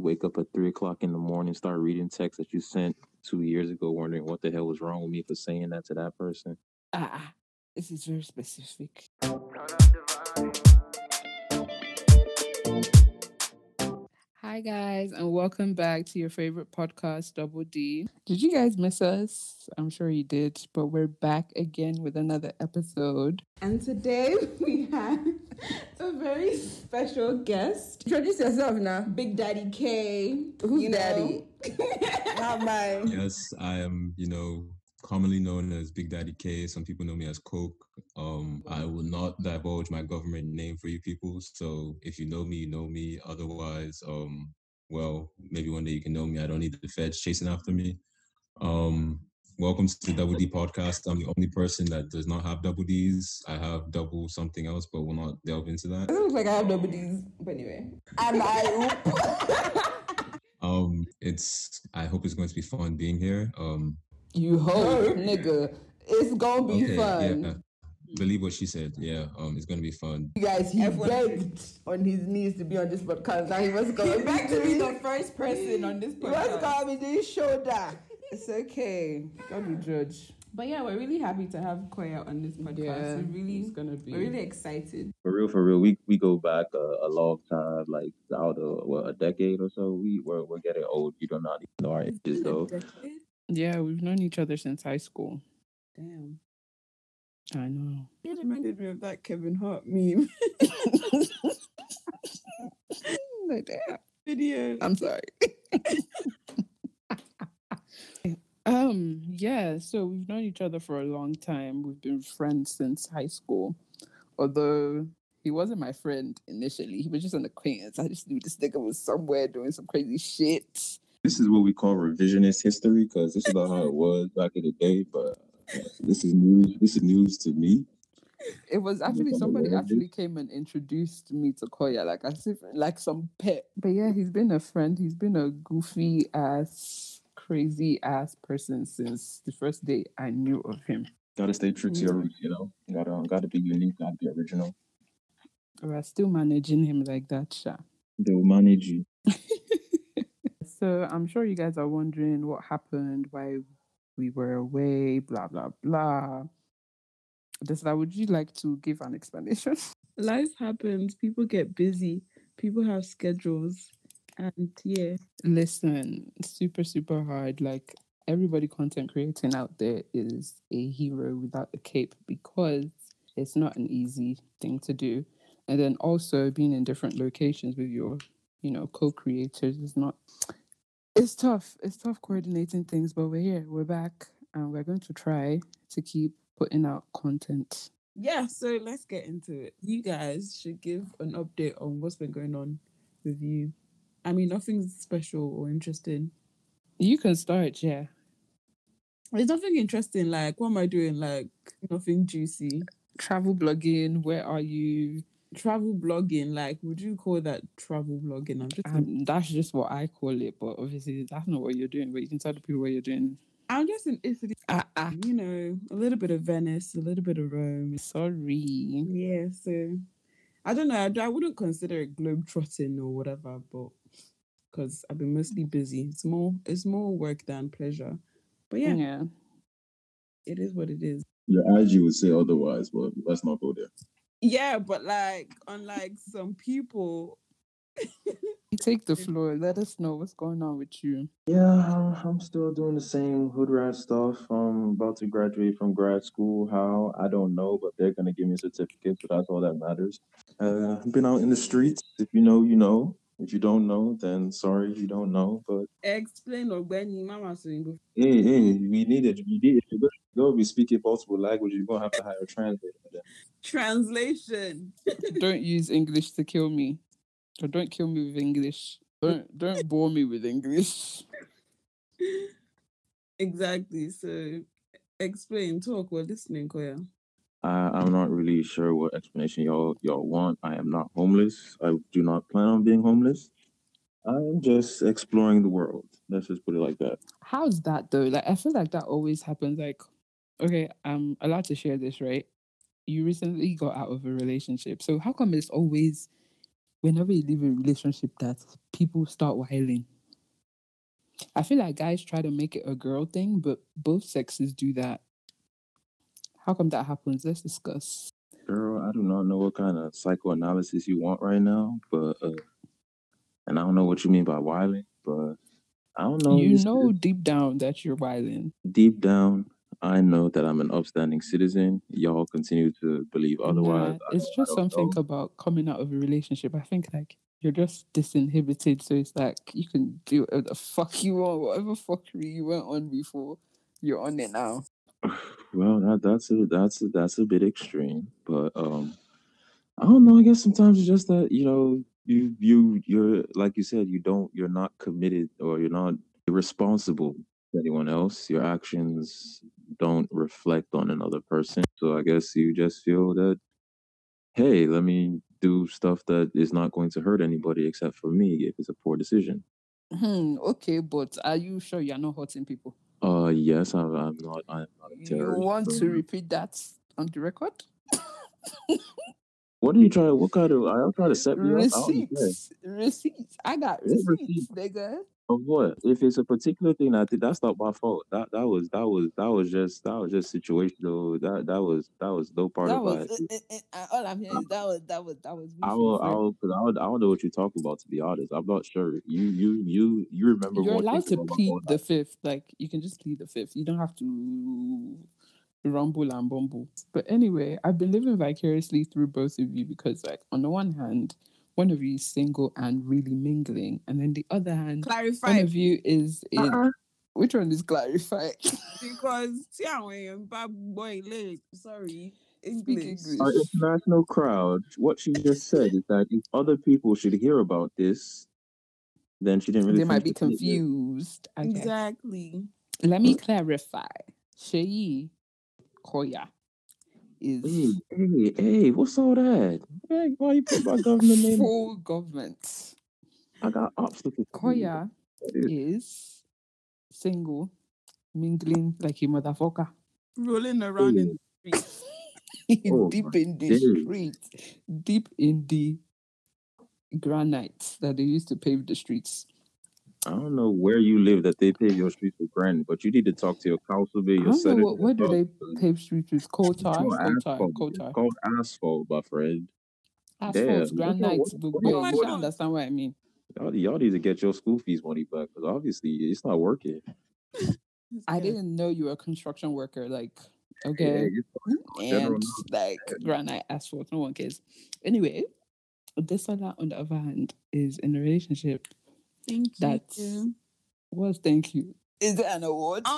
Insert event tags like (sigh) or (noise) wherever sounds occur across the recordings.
you wake up at three o'clock in the morning, start reading texts that you sent two years ago, wondering what the hell was wrong with me for saying that to that person. Ah, this is very specific. Hi guys, and welcome back to your favorite podcast, Double D. Did you guys miss us? I'm sure you did, but we're back again with another episode. And today (laughs) we have (laughs) a very special guest. Introduce yourself now. Big Daddy K. Who's you daddy? (laughs) Not mine. Yes, I am, you know, commonly known as Big Daddy K. Some people know me as Coke. Um, I will not divulge my government name for you people. So if you know me, you know me. Otherwise, um, well, maybe one day you can know me. I don't need the feds chasing after me. Um, welcome to the Double D podcast. I'm the only person that does not have double D's. I have double something else, but we'll not delve into that. It looks like I have nobody's. But anyway. And I (laughs) Um, it's I hope it's going to be fun being here. Um, You hope, nigga. It's gonna be okay, fun. yeah. Believe what she said. Yeah, um, it's gonna be fun. You guys, he Everyone- begged on his knees to be on this podcast. Now he was going back to be the first person on this podcast. He was going to be his shoulder. It's okay. God will judge. But yeah, we're really happy to have Koya on this podcast. Yeah, we're really, it's gonna be. we're really excited. For real, for real, we we go back a, a long time, like out of what a decade or so. We we're, we're getting old. You do not even know our ages though. Yeah, we've known each other since high school. Damn. I know. It reminded me of that Kevin Hart meme (laughs) Like, damn. video. I'm sorry. (laughs) um, yeah, so we've known each other for a long time. We've been friends since high school. Although he wasn't my friend initially, he was just an acquaintance. I just knew this nigga was somewhere doing some crazy shit. This is what we call revisionist history because this is not how it was back in the day. But uh, this is news. This is news to me. It was actually somebody actually came and introduced me to Koya, like as if like some pet. But yeah, he's been a friend. He's been a goofy ass, crazy ass person since the first day I knew of him. Gotta stay true to your mm. roots. You know, you gotta gotta be unique. Gotta be original. We're still managing him like that, Sha. They will manage you. (laughs) So I'm sure you guys are wondering what happened, why we were away, blah blah blah. Desla, would you like to give an explanation? (laughs) life happens people get busy people have schedules and yeah Listen, super, super hard. Like everybody content creating out there is a hero without a cape because it's not an easy thing to do. And then also being in different locations with your, you know, co-creators is not it's tough. It's tough coordinating things, but we're here, we're back, and we're going to try to keep putting out content. yeah so let's get into it you guys should give an update on what's been going on with you i mean nothing's special or interesting You can start, yeah. there's nothing interesting like what am i doing like nothing juicy Travel blogging, where are you? travel blogging like would you call that travel blogging i'm just Um, that's just what I call it, but obviously that's not what you're doing. But you can tell the people what you're doing. i'm just in italy Ah, ah. you know a little bit of venice a little bit of rome Sorry. Yeah, so I don't know. I, I wouldn't consider it globe trotting or whatever, but because I've been mostly busy, it's more it's more work than pleasure. But yeah, Yeah. it is what it is. Your IG would say otherwise, but let's not go there. Yeah, but like unlike some people, take the (laughs) floor. Let us know what's going on with you. Yeah, I'm, I'm still doing the same hood rat stuff. I'm about to graduate from grad school. How I don't know, but they're gonna give me a certificate, so that's all that matters. Uh, I've been out in the streets. If you know, you know. If you don't know, then sorry, you don't know. But explain Ogbeni Mama Swingo. hey, hey, we need it. We need if you're going to be speaking multiple languages, you're gonna have to hire a translator. for. Translation. (laughs) don't use English to kill me. Or don't kill me with English. Don't don't bore me with English. (laughs) exactly. So explain, talk, we're listening, Koya. I, I'm not really sure what explanation y'all y'all want. I am not homeless. I do not plan on being homeless. I'm just exploring the world. Let's just put it like that. How's that though? Like I feel like that always happens. Like, okay, I'm allowed to share this, right? You recently got out of a relationship, so how come it's always whenever you leave a relationship that people start whiling. I feel like guys try to make it a girl thing, but both sexes do that. How come that happens? Let's discuss. Girl, I do not know what kind of psychoanalysis you want right now, but uh, and I don't know what you mean by whiling, but I don't know. you know deep down that you're whiling. deep down, I know that I'm an upstanding citizen. Y'all continue to believe otherwise. Nah, it's just something know. about coming out of a relationship. I think like you're just disinhibited, so it's like you can do whatever the (laughs) fuck you want, whatever fuckery you went on before, you're on it now. (sighs) Well, that that's a that's a that's a bit extreme, but um, I don't know. I guess sometimes it's just that you know you you you're like you said you don't you're not committed or you're not responsible to anyone else. Your actions don't reflect on another person. So I guess you just feel that hey, let me do stuff that is not going to hurt anybody except for me if it's a poor decision. Hmm, okay, but are you sure you're not hurting people? Uh, yes, I'm, I'm not. I'm not a You want to repeat that on the record? What are you trying? What kind of? You trying to set me up? Don't understand. Receipts, receipts. I got What receipts, nigga. Of what? If it's a particular thing, I think that's not my fault. That that was that was that was just that was just situational. That that was that was no part That of was it. uh, uh, all I'm hearing is that was that was that was. I will, I will, cause I don't, I don't know what you're talking about. To be honest, I'm not sure. You, you, you, you remember You're allowed to plead the fifth. Like you can just plead the fifth. You don't have to rumble and bumble. But anyway, I've been living vicariously through both of you because, like, on the one hand, one of you is single and really mingling, and then the other hand, one of you is in. Uh-uh. Which one is clarified? because see how I am bad boy late. Sorry. English. English. Our international crowd. What she just said is that if other people should hear about this, then she didn't really. they might be finish the statement. confused. Exactly. Let me clarify. Sheyi Koya is Hey, hey, hey! What's all that? Hey, why you put my (laughs) government name? full government. I got obstacles. Koya What is- is single, mingling like a motherfucker. Rolling around in the (laughs) street. Oh deep in the days. street, deep in the granite that they used to pave the streets. I don't know where you live that they pave your streets with granite, but you need to talk to your councilman, I your don't know senator. what, where do they it. pave streets with coal tar, It's called coal tar, asphalt. coal It's tar. called asphalt, my friend. Asphalt, Damn, what- granite, what- but what- well, what- should understand what I mean. Y'all, y'all need to get your school fees money back because obviously it's not working. (laughs) I Okay. didn't know you were a construction worker. Like, Yeah, okay. it's hmm? general and like granite asphalt. No one cares. Anyway, this other on the other hand is in a relationship. Thank you. That's you. was thank you. Is there an award? (laughs)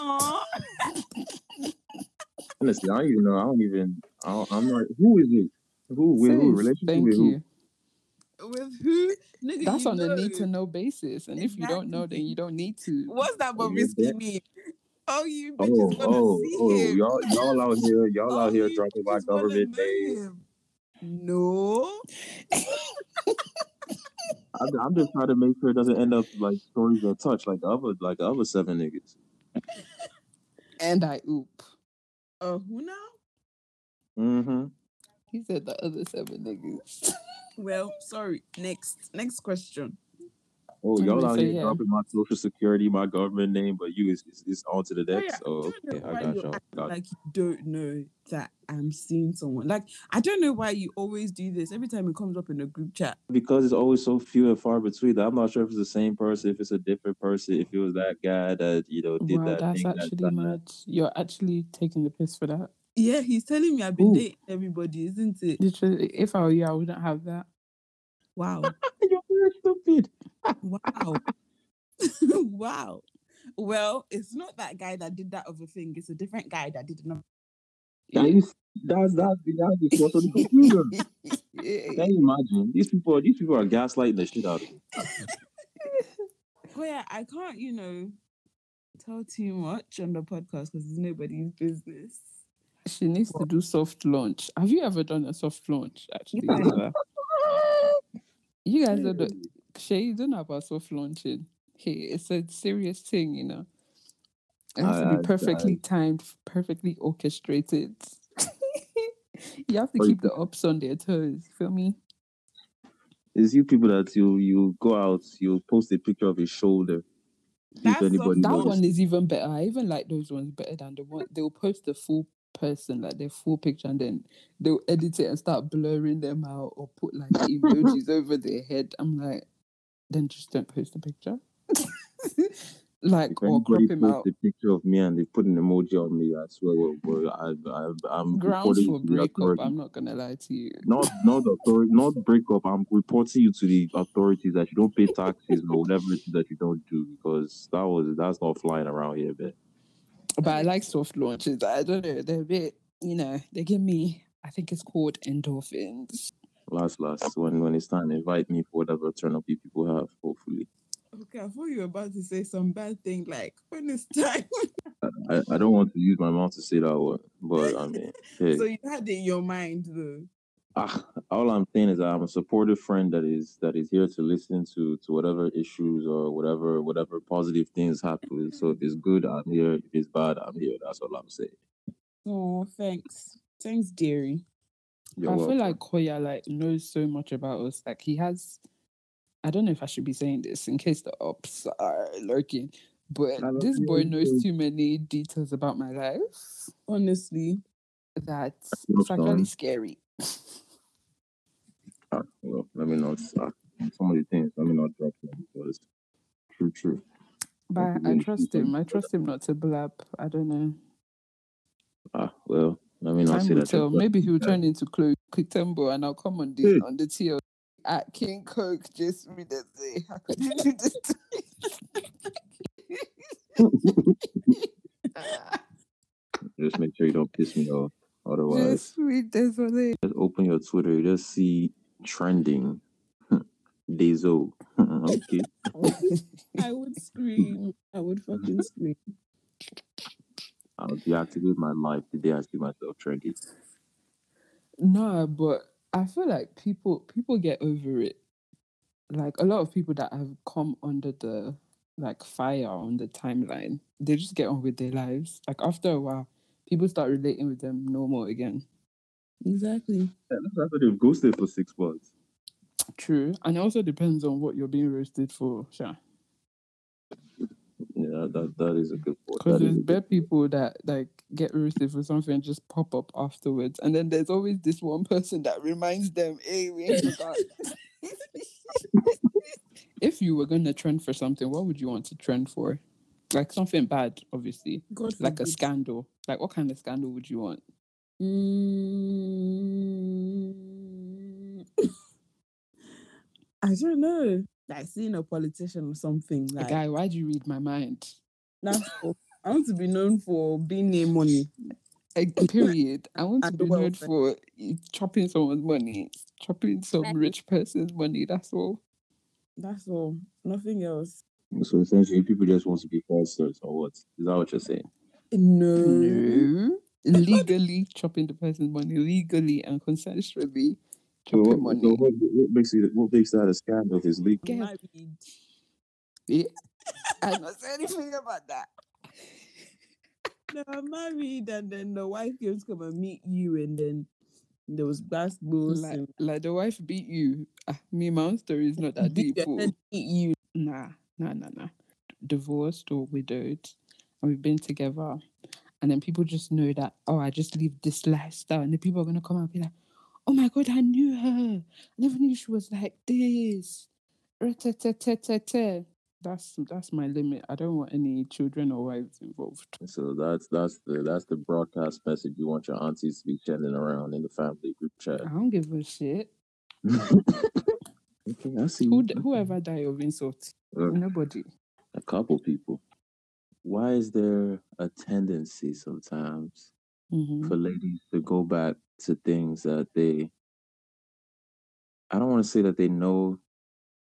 Honestly, I don't even know. I don't even. I don't, I'm not. Who is it? Who with who? Relationship thank with who? With who? Nigga, That's you on a need to know basis. And if you don't know, then you don't need to. What's that Oh, about you're risky dead. mean? Oh, you Oh, bitches wanna oh, see oh! him. Y'all, y'all out here, y'all Oh, out here you dropping my government know name. No. (laughs) I'm, I'm just trying to make sure it doesn't end up like stories that touch like the other, like the other seven niggas. And I oop. Uh, who now? Mm-hmm. He said the other seven niggas. (laughs) Well, sorry. Next, next question. Oh, y'all out so here yeah. dropping my social security, my government name, but you is is, is on to the Oh, yeah, Oh, know okay, I got you y'all. Got like you don't know that I'm seeing someone. Like I don't know why you always do this. Every time it comes up in a group chat. because it's always so few and far between. that I'm not sure if it's the same person, if it's a different person, if it was that guy that you know did wow, that that's thing. actually that. mad. You're actually taking the piss for that. Yeah, he's telling me I've been Who? dating everybody, isn't it? Literally, if I were you, I wouldn't have that. Wow. (laughs) You're very stupid. Wow. (laughs) wow. Well, it's not that guy that did that other thing. It's a different guy that did another. That is that's that's that's the source of the confusion. (laughs) Can you imagine? These people, these people are gaslighting the shit out of me. Oh yeah, I can't, you know, tell too much on the podcast because it's nobody's business. She needs to do soft launch. Have you ever done a soft launch? Actually, Yeah. You guys don't. know- Shay, you don't know about soft launching. Hey, it's a serious thing, you know. It has to I- I- be perfectly timed, perfectly orchestrated. (laughs) you have to keep the ups on their toes. Feel me? It's you people that you you go out, you post a picture of his shoulder. That's if anybody That knows. one is even better. I even like those ones better than the one they'll post the full person, like their full picture, and then they'll edit it and start blurring them out or put like (laughs) emojis over their head. I'm like, then just don't post the picture. (laughs) like If or crop him out. a picture of me and they put an emoji on me, I swear, well, well, I, I, I'm Grounds reporting for you breakup. I'm not gonna lie to you. Not not the authority, not breakup. I'm reporting you to the authorities that you don't pay taxes or whatever it is that you don't do because that was that's not flying around here, man. But I like soft launches. I don't know. They're a bit, you know, they give me. I think it's called endorphins. Last last when when it's time, invite me for whatever turn up you people have. Hopefully, Okay, I thought you were about to say some bad thing like when it's time. I, I don't want to use my mouth to say that word, but I mean, (laughs) hey, so you had it in your mind though. ah, all I'm saying is I'm a supportive friend that is that is here to listen to to whatever issues or whatever whatever positive things happen. So if it's good, I'm here. If it's bad, I'm here. That's all I'm saying. Oh, thanks. Thanks, dearie. You're I welcome. feel like Koya like knows so much about us. Like he has. I don't know if I should be saying this in case the ops are lurking, but this boy knows too. too many details about my life Honestly. that Love it's actually story. scary. Ah, well, let me not. Uh, some of the things, let me not drop them because true, true. But I trust him. I trust him not to blab. I don't know. Ah, well, let me not Time say will that. tell. Maybe he'll trusting turn into Chloe Quicktempo and I'll come on the Hey. on the TL at King Coke just read and say, How could you do this? to me?" that. (laughs) Just make sure you don't piss me off. Otherwise, just read this one. just open your Twitter. You just see trending. (laughs) Dezo. (laughs) okay. I would scream. I would fucking scream. I'll deactivate my life the day I see myself trending. No, but I feel like people people get over it. Like a lot of people that have come under the like fire on the timeline, they just get on with their lives. Like after a while, people start relating with them normal again. Exactly. Yeah, that's why they've ghosted for six months. True, and it also depends on what you're being roasted for. Sure, Yeah, that that is a good point. because there's a good bad people that like get roasted for something and just pop up afterwards, and then there's always this one person that reminds them, "Hey, we ain't forgot." (laughs) if you were gonna trend for something, what would you want to trend for? Like something bad, obviously. God Like a scandal. Like what kind of scandal would you want? Mm, (laughs) I don't know. Like seeing a politician or something. Like, Like guy, why do you read my mind? that's all. I want to be known for being near money. Like, period. I want to be known for chopping someone's money, chopping some rich person's money. That's all. That's all. Nothing else. So essentially, people just want to be fraudsters or what? Is that what you're saying? No. No. (laughs) Legally chopping the person's money, legally and consensually So what, chopping money. so what, what makes it what makes that a scandal is it's legal? Get- Married. Eh? I don't (laughs) say anything about that. (laughs) No, I'm married, and then the wife comes to come and meet you, and then there was basketballs Like, and like the wife beat you. Ah, me, my own story is not that (laughs) deep. you, and oh. then beat you. Nah, nah, nah, nah. Divorced or widowed, and we've been together, and then people just know that. Oh, I just live this lifestyle, and the people are gonna come out and be like, "Oh my god, I knew her. I never knew she was like this." That's that's my limit. I don't want any children or wives involved. So that's that's the that's the broadcast message you want your aunties to be sending around in the family group chat. I don't give a shit. (laughs) okay, I see. Who whoever die of insult, Uh, nobody. a couple people. Why is there a tendency sometimes hmm for ladies to go back to things that they I don't want to say that they know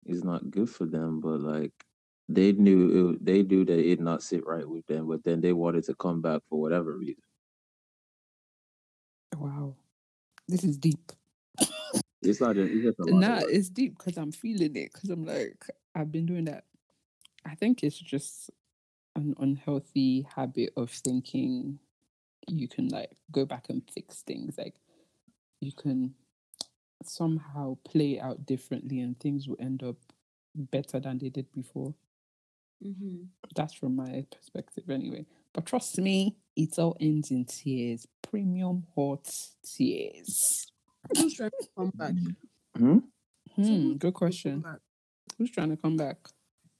is not good for them, but like they knew it, they knew that it not sit right with them, but then they wanted to come back for whatever reason. Wow, this is deep. It's not just, it's just. (laughs) Nah, it's deep because I'm feeling it. Because I'm like, I've been doing that. I think it's just an unhealthy habit of thinking you can like go back and fix things. Like you can somehow play out differently and things will end up better than they did before. Mm-hmm. That's from my perspective, anyway. But trust me, it all ends in tears. Premium hot tears. Who's trying to come back? Hmm? Hmm, good question. Who's trying to come back?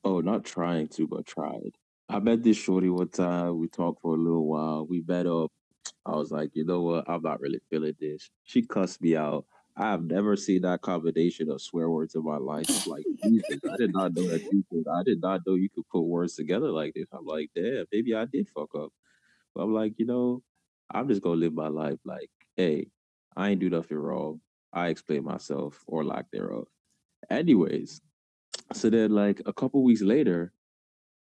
Oh, not trying to, but tried. I met this shorty one time. We talked for a little while. We met up. I was like, you know what? I'm not really feeling this. She cussed me out. I have never seen that combination of swear words in my life. Like, (laughs) Jesus, I did not know that you could. I did not know you could put words together like this. I'm like, damn, maybe I did fuck up. But I'm like, you know, I'm just gonna live my life like, hey, I ain't do nothing wrong. I explain myself or lack thereof. Anyways, so then like a couple weeks later,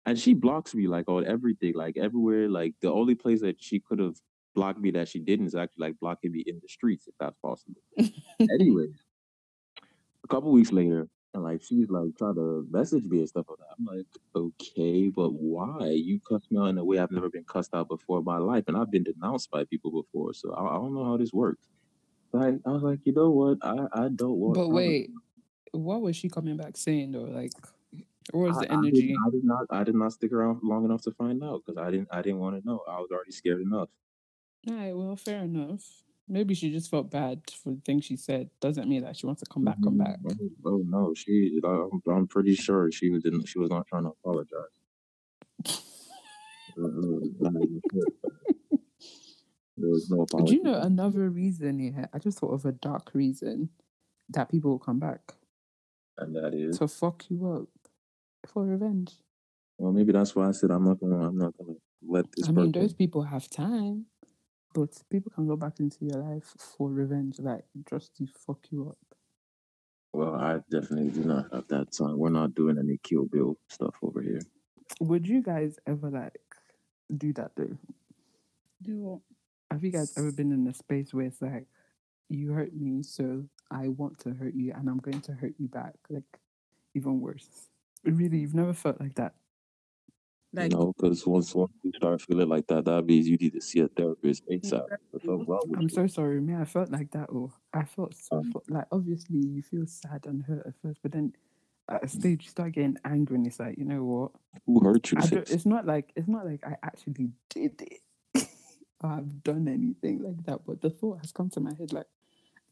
and she blocks me like on everything, like everywhere. Like the only place that she could have blocked me that she didn't is actually like blocking me in the streets, if that's possible. (laughs) anyway, a couple weeks later, and like she's like trying to message me and stuff like that. I'm like, okay, but why? You cussed me out in a way I've never been cussed out before in my life, and I've been denounced by people before, so I, I don't know how this works. Like I was like, you know what? I I don't want. But was- wait, what was she coming back saying though? Like, what was I, the I did, energy? I did not. I did not stick around long enough to find out because I didn't. I didn't want to know. I was already scared enough. All right, well, fair enough. Maybe she just felt bad for the things she said. Doesn't mean that she wants to come back, come back. Oh, oh, no, she. I'm, I'm pretty sure she was didn't. She was not trying to apologize. Uh, uh, close. There was no Do apology. you know another reason? Yeah, I just thought of a dark reason that people will come back and that is. to fuck you up for revenge. Well, maybe that's why I said I'm not gonna. I'm not gonna let this I mean, person. those people have time, but people can go back into your life for revenge, like just to fuck you up. Well, I definitely do not have that time. We're not doing any Kill Bill stuff over here. Would you guys ever like do that though? Do what? Have you guys ever been in a space where it's like, you hurt me, so I want to hurt you, and I'm going to hurt you back, like even worse? Really, you've never felt like that. Like no, because once once you start feeling like that, that means you need to see a therapist ASAP. What's up wrong with I'm so sorry, me. I felt like that. Oh, I felt so Um, like obviously you feel sad and hurt at first, but then at a stage you start getting angry, and it's like, you know what? Who hurt you? I don't, sis? (laughs) it's not like it's not like I actually did it (laughs) I've done anything like that. But the thought has come to my head like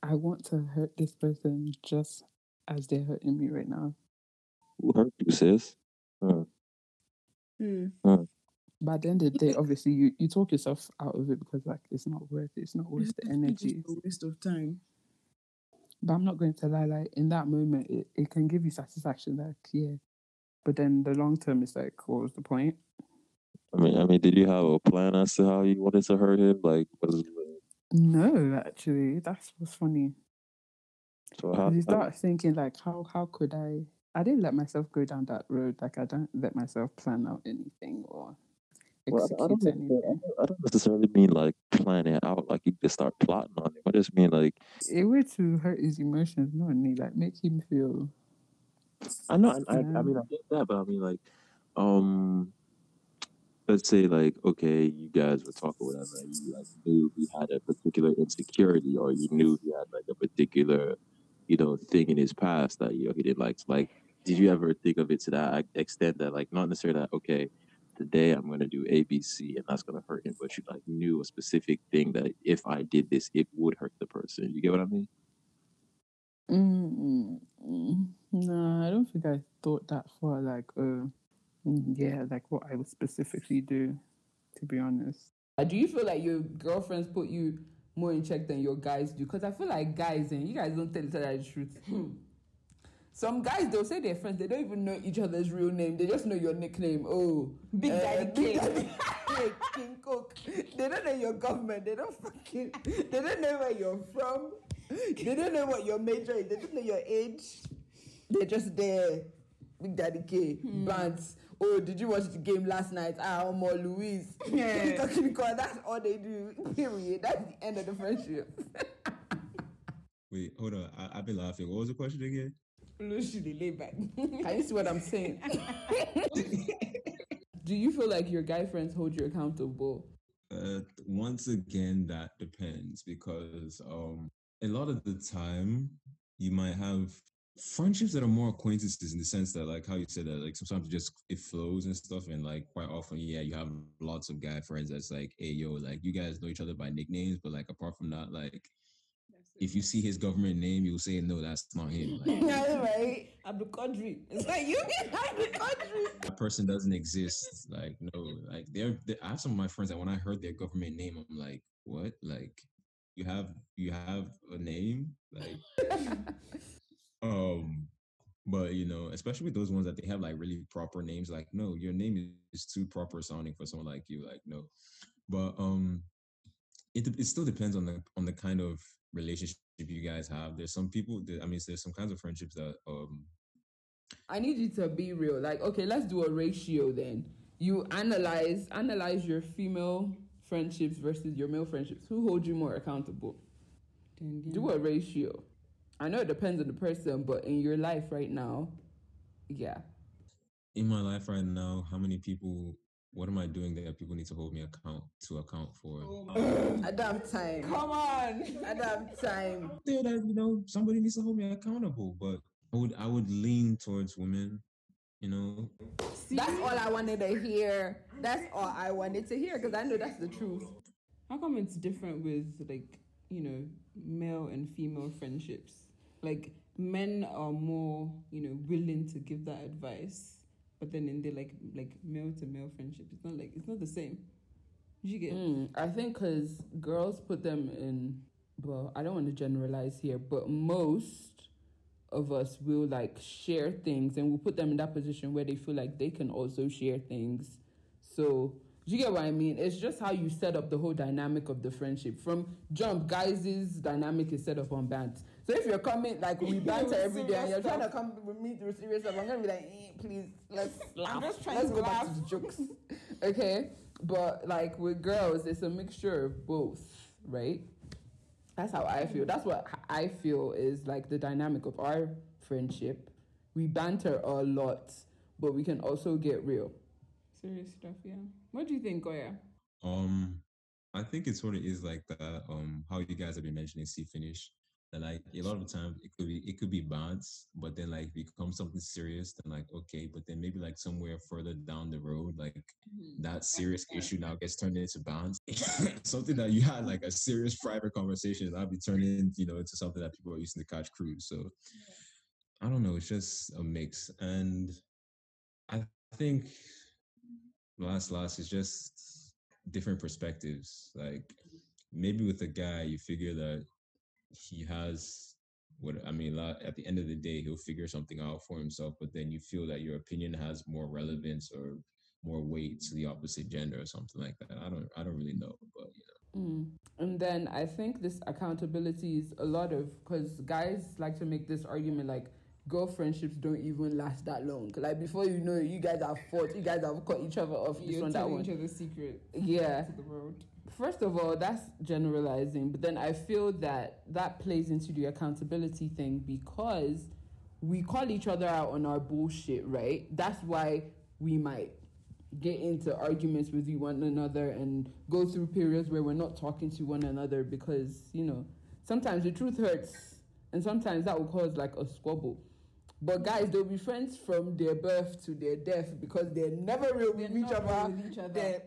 I want to hurt this person just as they're hurting me right now. Who hurt you, sis? Huh. Hmm, But at the end of the day, obviously you, you talk yourself out of it because like it's not worth it. It's not worth the energy. It's a waste of time. But I'm not going to lie, like in that moment it, it can give you satisfaction, like, yeah. But then the long term is like, what was the point? I mean, I mean, did you have a plan as to how you wanted to hurt him? Like, was No, actually. That's what's funny. so how? you how- start thinking like how how could I I didn't let myself go down that road. Like I don't let myself plan out anything or Well, I- execute I don't, I anything. don't- I don't necessarily mean like plan it out, like you just start plotting on it. I just mean like A way to hurt his emotions, not only like make him feel I know, I, I, I mean, I get that, but I mean, like, um, let's say, like, okay, you guys were talking, whatever, and you like knew he had a particular insecurity, or you knew he had like a particular, you know, thing in his past that you know he didn't like. Like, did you ever think of it to that extent that, like, not necessarily that, okay, today I'm gonna do A, B, C, and that's gonna hurt him, but you like knew a specific thing that if I did this, it would hurt the person. You get what I mean? mm, mm, no, I don't think I thought that far like uh yeah, like what I would specifically do, to be honest. Uh, Do you feel like your girlfriends put you more in check than your guys do? Because I feel like guys and you guys don't tell each other the truth. (laughs) Some guys they'll say they're friends, they don't even know each other's real name. They just know your nickname. Oh, Big uh, Daddy Big King. Daddy (laughs) King, King Cook. They don't know your government. They don't fucking. They don't know where you're from. They don't know what your major is. They don't know your age. They're just there. Big Daddy K, Bants. Oh, did you watch the game last night? Ah, Omo Louise. (laughs) Yeah. Talking about- That's all they do. Period. That's the end of the friendship. (laughs) Wait, hold on. I, I've been laughing. What was the question again? Literally lay back. (laughs) Can you see what I'm saying? (laughs) Do you feel like your guy friends hold you accountable? Uh, once again, that depends because um, a lot of the time, you might have friendships that are more acquaintances in the sense that like how you said that like sometimes it just it flows and stuff and like quite often yeah you have lots of guy friends that's like hey yo like you guys know each other by nicknames but like apart from that like if you see his government name you'll say no that's not him. Like (laughs) yeah, right. Abdul Qadri. It's like you mean (laughs) Abdul Qadri. that person doesn't exist. Like no like they're, they I have some of my friends that when I heard their government name I'm like what? Like you have you have a name? Like (laughs) um but you know especially with those ones that they have like really proper names like no your name is too proper sounding for someone like you. Like no. But um it, it still depends on the on the kind of relationship you guys have there's some people that, i mean there's some kinds of friendships that um I need you to be real. Like, okay, let's do a ratio then. You analyze analyze your female friendships versus your male friendships. Who holds you more accountable? Do a ratio. I know it depends on the person, but in your life right now, yeah. in my life right now how many people what am i doing that people need to hold me account to account for I don't have time. Come on. I don't have time. feel that you know somebody needs to hold me accountable but i would i would lean towards women you know That's all I wanted to hear. That's all I wanted to hear because I know that's the truth. How come it's different with like you know male and female friendships? Like men are more you know willing to give that advice, but then in the like like male to male friendship, it's not like it's not the same. You get? Mm, I think because girls put them in, well, I don't want to generalize here, but most of us will like share things and we'll put them in that position where they feel like they can also share things. So, do you get what I mean? It's just how you set up the whole dynamic of the friendship. From jump, guys' dynamic is set up on bants. So if you're coming, like we (laughs) banter every day and you're trying to come with me through serious stuff, I'm gonna be like, eh, please, let's (laughs) laugh. I'm just trying let's to go back to the jokes. (laughs) okay? But like with girls, it's a mixture of both, right? That's how I feel. That's what I feel is like the dynamic of our friendship. We banter a lot, but we can also get real. Serious stuff, yeah. What do you think, Koya? Um, I think it sort of is like that. Um, how you guys have been mentioning C finish. That like a lot of times it could be it could be bounce, but then like become something serious. Then like okay, but then maybe like somewhere further down the road, like that serious issue now gets turned into bounce. (laughs) something that you had like a serious private conversation that'll be turned in, you know, into something that people are using to catch cruise. So I don't know. It's just a mix, and I think last last is just different perspectives. Like maybe with a guy, you figure that he has what I mean. At the end of the day, he'll figure something out for himself. But then you feel that your opinion has more relevance or more weight to the opposite gender or something like that. I don't. I don't really know, but you know. Mm. And then I think this accountability is a lot of because guys like to make this argument like girl friendships don't even last that long. Like before you know you guys have fought, you guys have cut each other off You're one, that telling one. each other secret Yeah. to the world. First of all, that's generalizing, but then I feel that that plays into the accountability thing because we call each other out on our bullshit, right? That's why we might get into arguments with one another and go through periods where we're not talking to one another because, you know, sometimes the truth hurts and sometimes that will cause like a squabble. But guys, they'll be friends from their birth to their death because they're never real with each other. with each other. They're-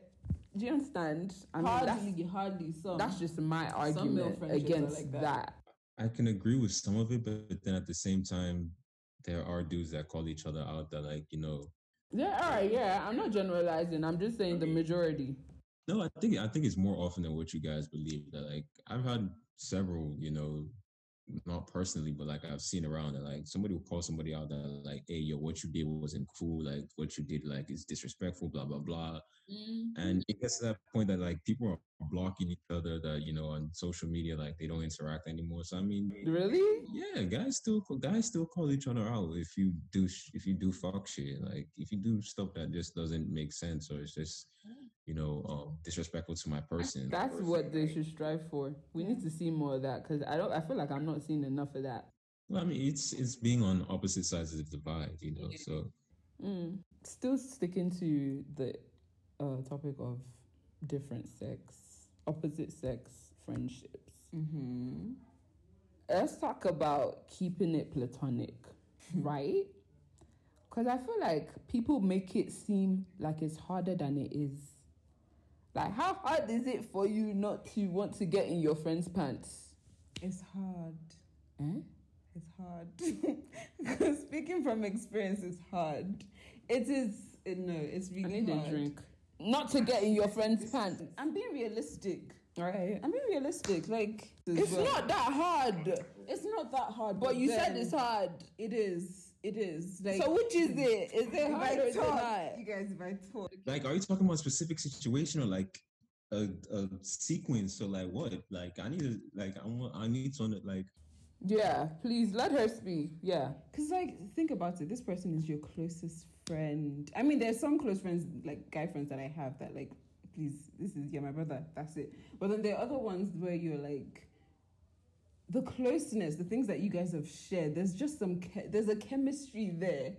do you understand? I mean, that's, hardly, hardly some. that's just my argument against like that. that. I can agree with some of it, but, but then at the same time, there are dudes that call each other out that like you know. Yeah, all right, yeah. I'm not generalizing. I'm just saying the majority. No, I think I think it's more often than what you guys believe. That like I've had several, you know, not personally, but like I've seen around that like somebody will call somebody out that like, hey, yo, what you did wasn't cool. Like what you did like is disrespectful. Blah blah blah. And it gets to that point that like people are blocking each other. That you know on social media, like they don't interact anymore. So I mean, Really? yeah, guys still guys still call each other out if you do if you do fuck shit. Like if you do stuff that just doesn't make sense or it's just you know um, disrespectful to my person. That's what they should strive for. We need to see more of that because I don't. I feel like I'm not seeing enough of that. Well, I mean, it's it's being on opposite sides of the divide, you know. So Mm. Still sticking to the uh, topic of different sex, opposite sex friendships. Mm-hmm. let's talk about keeping it platonic, (laughs) right? Because I feel like people make it seem like it's harder than it is. Like, how hard is it for you not to want to get in your friend's pants? It's hard. Eh? It's hard. Because (laughs) speaking from experience, it's hard. It is. It, no, it's really I need hard. a drink. Not to get in your friend's pants. I'm being realistic. Right. I'm being realistic. Like It's well, not that hard. It's not that hard. But you said it's hard. It is. It is. Like so which is it? Is it hard or is it not? you guys, if I talk, Like, are you talking about a specific situation or like a, a sequence? So like what? Like I need to like I want I need to like Yeah, please let her speak. Yeah. Because, like, think about it. This person is your closest friend. I mean, there's some close friends, like guy friends that I have that, like, please, this is, you're my brother. That's it. But then there are other ones where you're like, the closeness, the things that you guys have shared, there's just some, there's a chemistry there.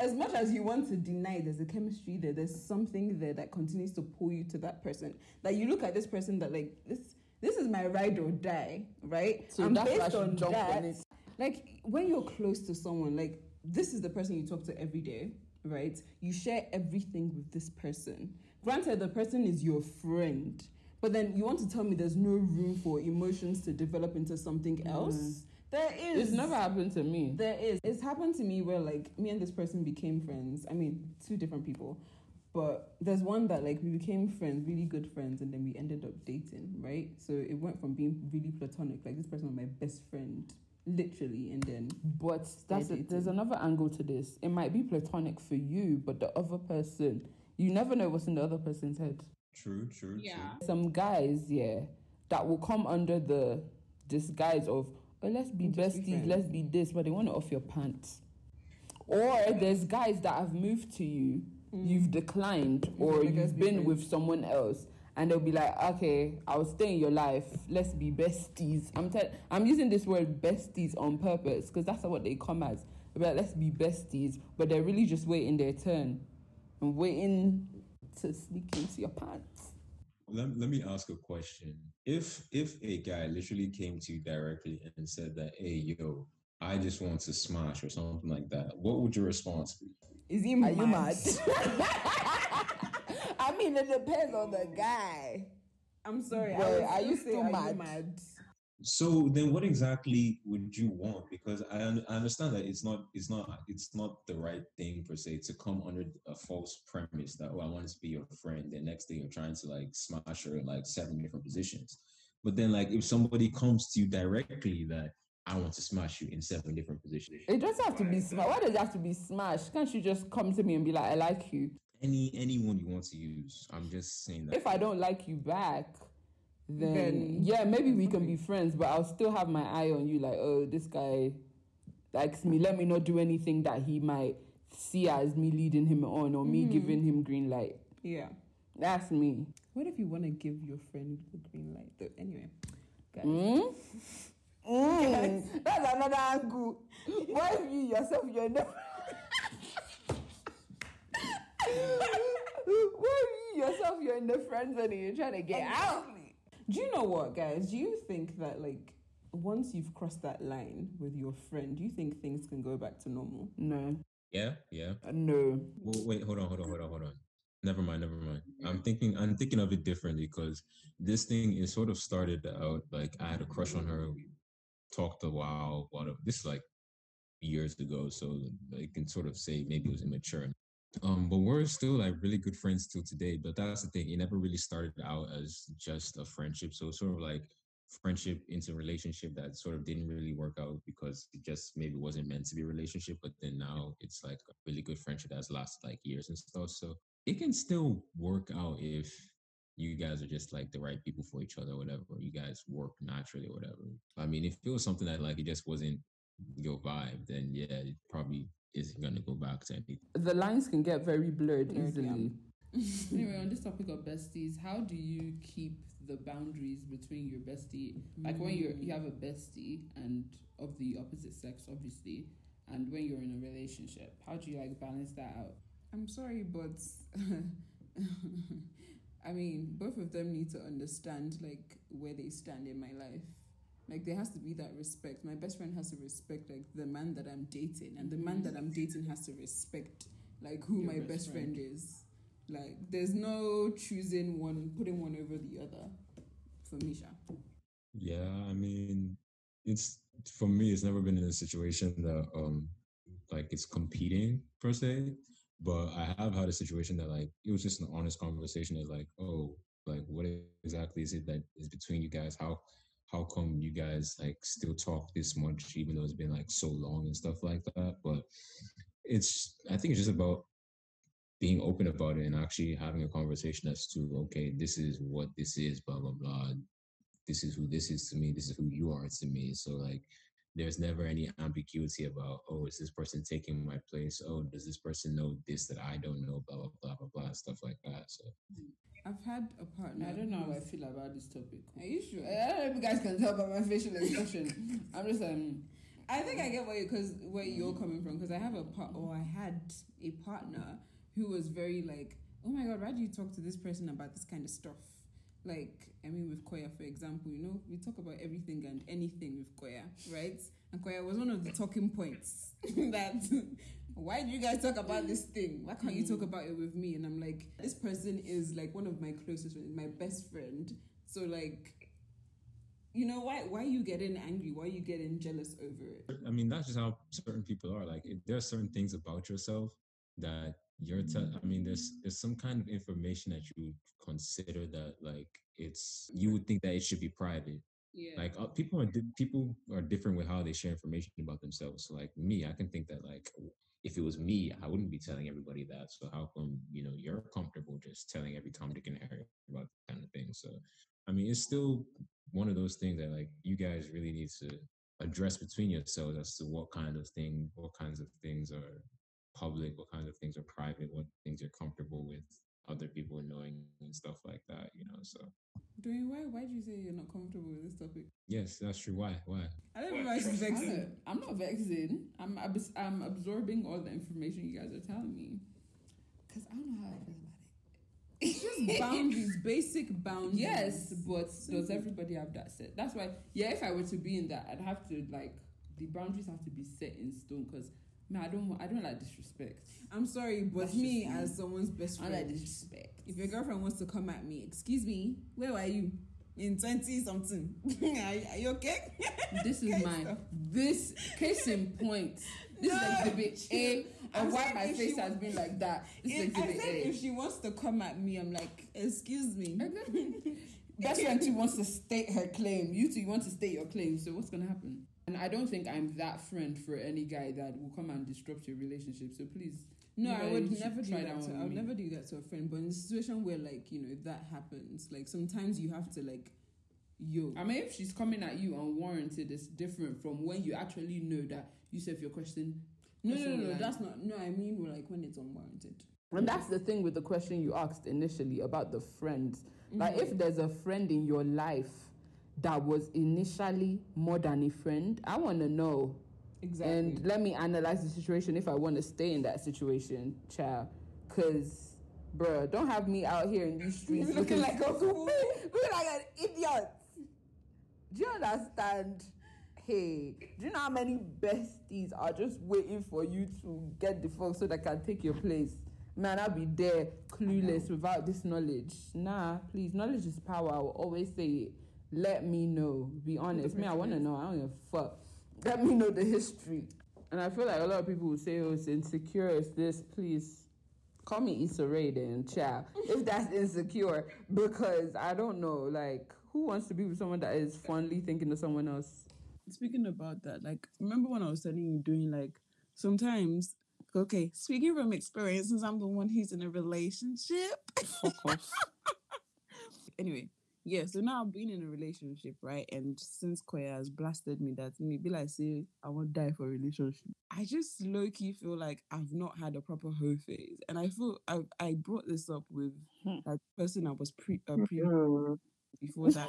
As much as you want to deny there's a chemistry there, there's something there that continues to pull you to that person. That you look at this person that, like, this. This is my ride or die, right? So And based on on that, it. like when you're close to someone like this is the person you talk to every day right? You share everything with this person. Granted the person is your friend but then you want to tell me there's no room for emotions to develop into something mm. else? There is. It's never happened to me. there is. It's happened to me where like me and this person became friends. I mean two different people. But there's one that like we became friends really good friends and then we ended up dating right? So it went from being really platonic like this person was my best friend literally and then But that's They're it. There's another angle to this. It might be platonic for you, but the other person, you never know what's in the other person's head. true, true, Yeah. Some guys, yeah, that will come under the disguise of, oh, let's be Just be besties, let's be this, but they want it off your pants. Or there's guys that have moved to you, you've mm. declined, or you've been friends. with someone else, and they'll be like, okay, I'll stay in your life. Let's be besties. I'm tell- I'm using this word besties on purpose because that's what they come as. They'll be like, let's be besties, but they're really just waiting their turn and waiting to sneak into your pants. Let, let me ask a question. If if a guy literally came to you directly and said that, hey yo, I just want to smash or something like that, what would your response be? Is he Are mad? you mad? (laughs) (laughs) I mean, it depends on the guy. i'm sorry Boy, I would are you still are you mad? mad So then, what exactly would you want? Because I, un- I understand that it's not it's not it's not the right thing per se to come under a false premise that oh I want to be your friend. The next day you're trying to like smash her in like seven different positions. But then like if somebody comes to you directly that I want to smash you in seven different positions, It doesn't have to be smashed. Why does it have to be smashed? Can't you just come to me and be like, I like you? Any anyone you want to use, I'm just saying that. If I don't like you back, then, Then- yeah, maybe we can be friends, but I'll still have my eye on you. Like, oh, this guy likes me. Let me not do anything that he might see as me leading him on or me giving him green light. yeah That's me. what if you want to give your friend the green light though anyway guys (laughs) Mm? Mm, that's another angle. Why if you yourself you're in the What you yourself you're in the friend zone and you're trying to get out? Do you know what, guys? Do you think that like once you've crossed that line with your friend, do you think things can go back to normal? No, yeah, yeah. Uh, no. Well, wait, hold on, hold on, hold on, hold on. Never mind, never mind. I'm thinking, I'm thinking of it differently because this thing is sort of started out like I had a crush on her. We talked a while. What this is like years ago, so I can sort of say maybe it was immature. Um, but we're still like really good friends till today. But that's the thing; it never really started out as just a friendship. So sort of like friendship into relationship that sort of didn't really work out because it just maybe wasn't meant to be a relationship. But then now it's like a really good friendship that's lasted like years and stuff. So it can still work out if you guys are just like the right people for each other, or whatever. or You guys work naturally, or whatever. I mean, if it was something that like it just wasn't your vibe, then yeah, it probably isn't gonna go back to anything. The lines can get very blurred Blurred, yeah. easily. (laughs) Anyway, on this topic of besties, how do you keep the boundaries between your bestie? Like when you're you have a bestie and of the opposite sex, obviously, and when you're in a relationship, how do you like balance that out? I'm sorry, but (laughs) I mean, both of them need to understand like where they stand in my life Like there has to be that respect. My best friend has to respect like the man that I'm dating, and the man that I'm dating has to respect like who Your my best best friend. friend is. Like there's no choosing one, putting one over the other. For Misha. Yeah, I mean, it's for me. It's never been in a situation that um like it's competing per se, but I have had a situation that like it was just an honest conversation. It's like, oh, like what exactly is it that is between you guys? How how come you guys like still talk this much even though it's been like so long and stuff like that? But it's I think it's just about being open about it and actually having a conversation as to okay, this is what this is, blah blah blah this is who this is to me, this is who you are to me. So like there's never any ambiguity about, oh, is this person taking my place? Oh, does this person know this that I don't know? Blah blah blah blah blah stuff like that. So mm. I've had a partner. I don't know how I feel about this topic. Are you sure? I don't know if you guys can tell by my facial expression. (laughs) I'm just um. I think I get where you because where you're coming from because I have a part or I had a partner who was very like, oh my god, why do you talk to this person about this kind of stuff? Like, I mean, with Koya, for example, you know, we talk about everything and anything with Koya, right? And Koya was one of the talking points (laughs) that why do you guys talk about this mm. thing? Why can't you talk mm. about it with me? And I'm like, this person is like one of my closest friends, my best friend. So like, you know, why why are you getting angry? Why are you getting jealous over it? I mean that's just how certain people are. Like if there are certain things about yourself that you're te- mm. I mean there's there's some kind of information that you consider that like it's you would think that it should be private Yeah. like uh, people are di- people are different with how they share information about themselves. So like me i can think that like if it was me i wouldn't be telling everybody that. So how come you know you're comfortable just telling every tom dick and harry about that kind of thing? So i mean it's still one of those things that like you guys really need to address between yourselves as to what kind of thing what kinds of things are public what kinds of things are private what things you're comfortable with other people knowing and stuff like that you know so Dwayne, why why do you say you're not comfortable with this topic? yes that's true why why I don't know why she's I vexing. don't- I'm not vexing. I'm abs- I'm absorbing all the information you guys are telling me. Cause I don't know how I feel about it. It's just (laughs) boundaries, basic boundaries. Yes, but does everybody have that set? That's why, yeah, if I were to be in that, I'd have to like the boundaries have to be set in stone. Cause man, I don't, I don't like disrespect. I'm sorry, but That's me as someone's best friend, don't like disrespect. if your girlfriend wants to come at me, excuse me, where were you in twenty something? (laughs) are, you okay? (laughs) This is my stuff. this case in point. This No, is exhibit (laughs) A I'm of why my face has been like that. This is If, I said A. if she wants to come at me, I'm like, excuse me. Best friend two wants to state her claim. You two want to state your claim. So what's gonna happen? And I don't think I'm that friend for any guy that will come and disrupt your relationship. So please, No, I would should never do try that. that To, I would me. never do that to a friend. But in a situation where, like, you know, that happens, like sometimes you have to, like, yo. I mean, if she's coming at you unwarranted, it's different from when you actually know that you said your question. No, no, no, no. line. That's not. No, I mean, like when it's unwarranted. And that's the thing with the question you asked initially about the friends. Like, Mm-hmm. if there's a friend in your life that was initially more than a friend, I want to know. Exactly. And let me analyze the situation if I want to stay in that situation, child. Because, bruh, don't have me out here in these (laughs) streets Looking like a fool. looking like an idiot. Do you understand? Hey, do you know how many besties are just waiting for you to get the fuck so they can take your place? Man, I'll be there clueless without this knowledge. Nah, please, knowledge is power. I will always say it. Let me know. Be honest. Me, I want to know. I don't give a fuck. Let me know the history. And I feel like a lot of people will say, oh, it's insecure, it's this. Please, call me Issa Rae then, child. (laughs) if that's insecure, because I don't know, like, who wants to be with someone that is fondly thinking of someone else? Speaking about that, like, remember when I was telling you doing like sometimes, okay, speaking from experience, since I'm the one who's in a relationship. Fuck off. (laughs) anyway, yeah, so now I've been in a relationship, right? And since Koya has blasted me that maybe like say I won't die for a relationship. I just low key feel like I've not had a proper hoe phase. And I feel I I brought this up with Hmm. the person I was pre uh, pre before that.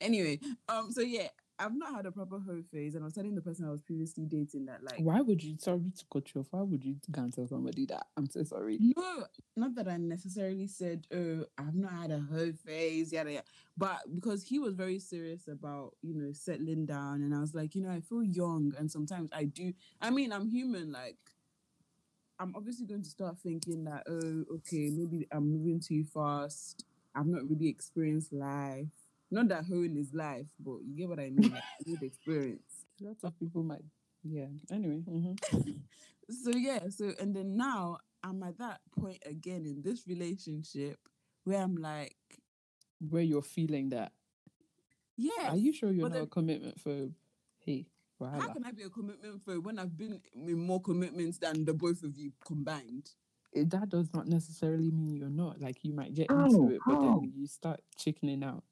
Anyway, um, so yeah, I've not had a proper hoe phase, and I was telling the person I was previously dating that like Why would you? Sorry to cut you off. Why would you go and tell somebody that? I'm so sorry. No, not that I necessarily said, "Oh, I've not had a hoe phase," yada yada. But because he was very serious about, you know, settling down, and I was like, you know, I feel young, and sometimes I do. I mean, I'm human. Like, I'm obviously going to start thinking that, oh, okay, maybe I'm moving too fast. I've not really experienced life. Not that hoeing is life, but you get what I mean. Like, I need experience. Lots of people might. Yeah. Anyway. mhm. (laughs) so yeah so and then now i'm at that point again in this relationship where i'm like Where you're feeling that. yeah Are you sure you're but not then- a commitment phobe? Hey, how can i be a commitment for when i've been in more commitments than the both of you combined It- that does not necessarily mean you're not. Like you might get How? into it, but How? then you start chickening out.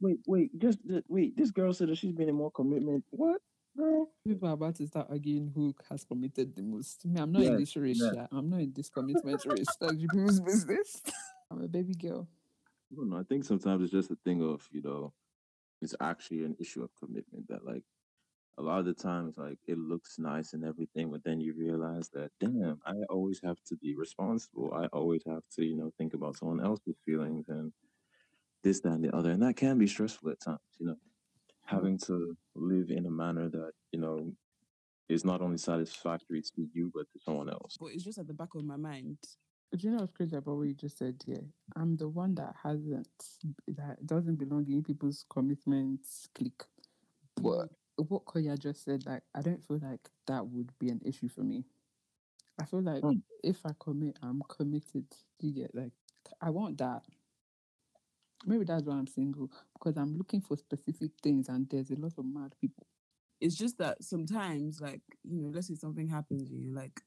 Wait, wait, just th- wait. This girl said that she's been in more commitment. What, girl? People are about to start arguing who has committed the most. Me, I'm not in this race. yes. yeah. I'm not in this commitment race. That's people's business. (laughs) I'm a baby girl. I don't know. I think sometimes it's just a thing of you know, it's actually an issue of commitment that like a lot of the times like it looks nice and everything, but then you realize that damn, I always have to be responsible. I always have to you know think about someone else's feelings and this, that, and the other, and that can be stressful at times. You know, having to live in a manner that you know is not only satisfactory to you but to someone else. but it's just at the back of my mind But you know what's crazy about what you just said here? I'm the one that hasn't, that doesn't belong in people's commitments clique. But what Koya just said, like, I don't feel like that would be an issue for me. I feel like Mm. if I commit, I'm committed. You get like, I want that. Maybe that's why I'm single because I'm looking for specific things, and there's a lot of mad people. it's just that sometimes like you know let's say something happens you're like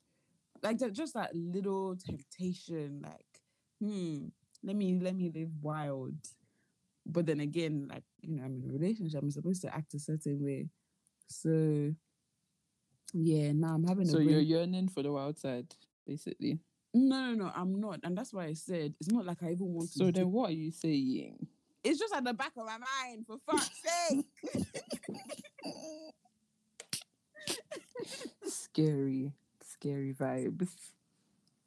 like that just that little temptation like hmm let me let me live wild but then again like you know i'm in a relationship i'm supposed to act a certain way so yeah now i'm having So a you're yearning for the wild side, basically. No no no i'm not and that's why i said it's not like i even want to So do- then, what are you saying? it's just at the back of my mind for fuck's sake (laughs) Scary, scary vibes.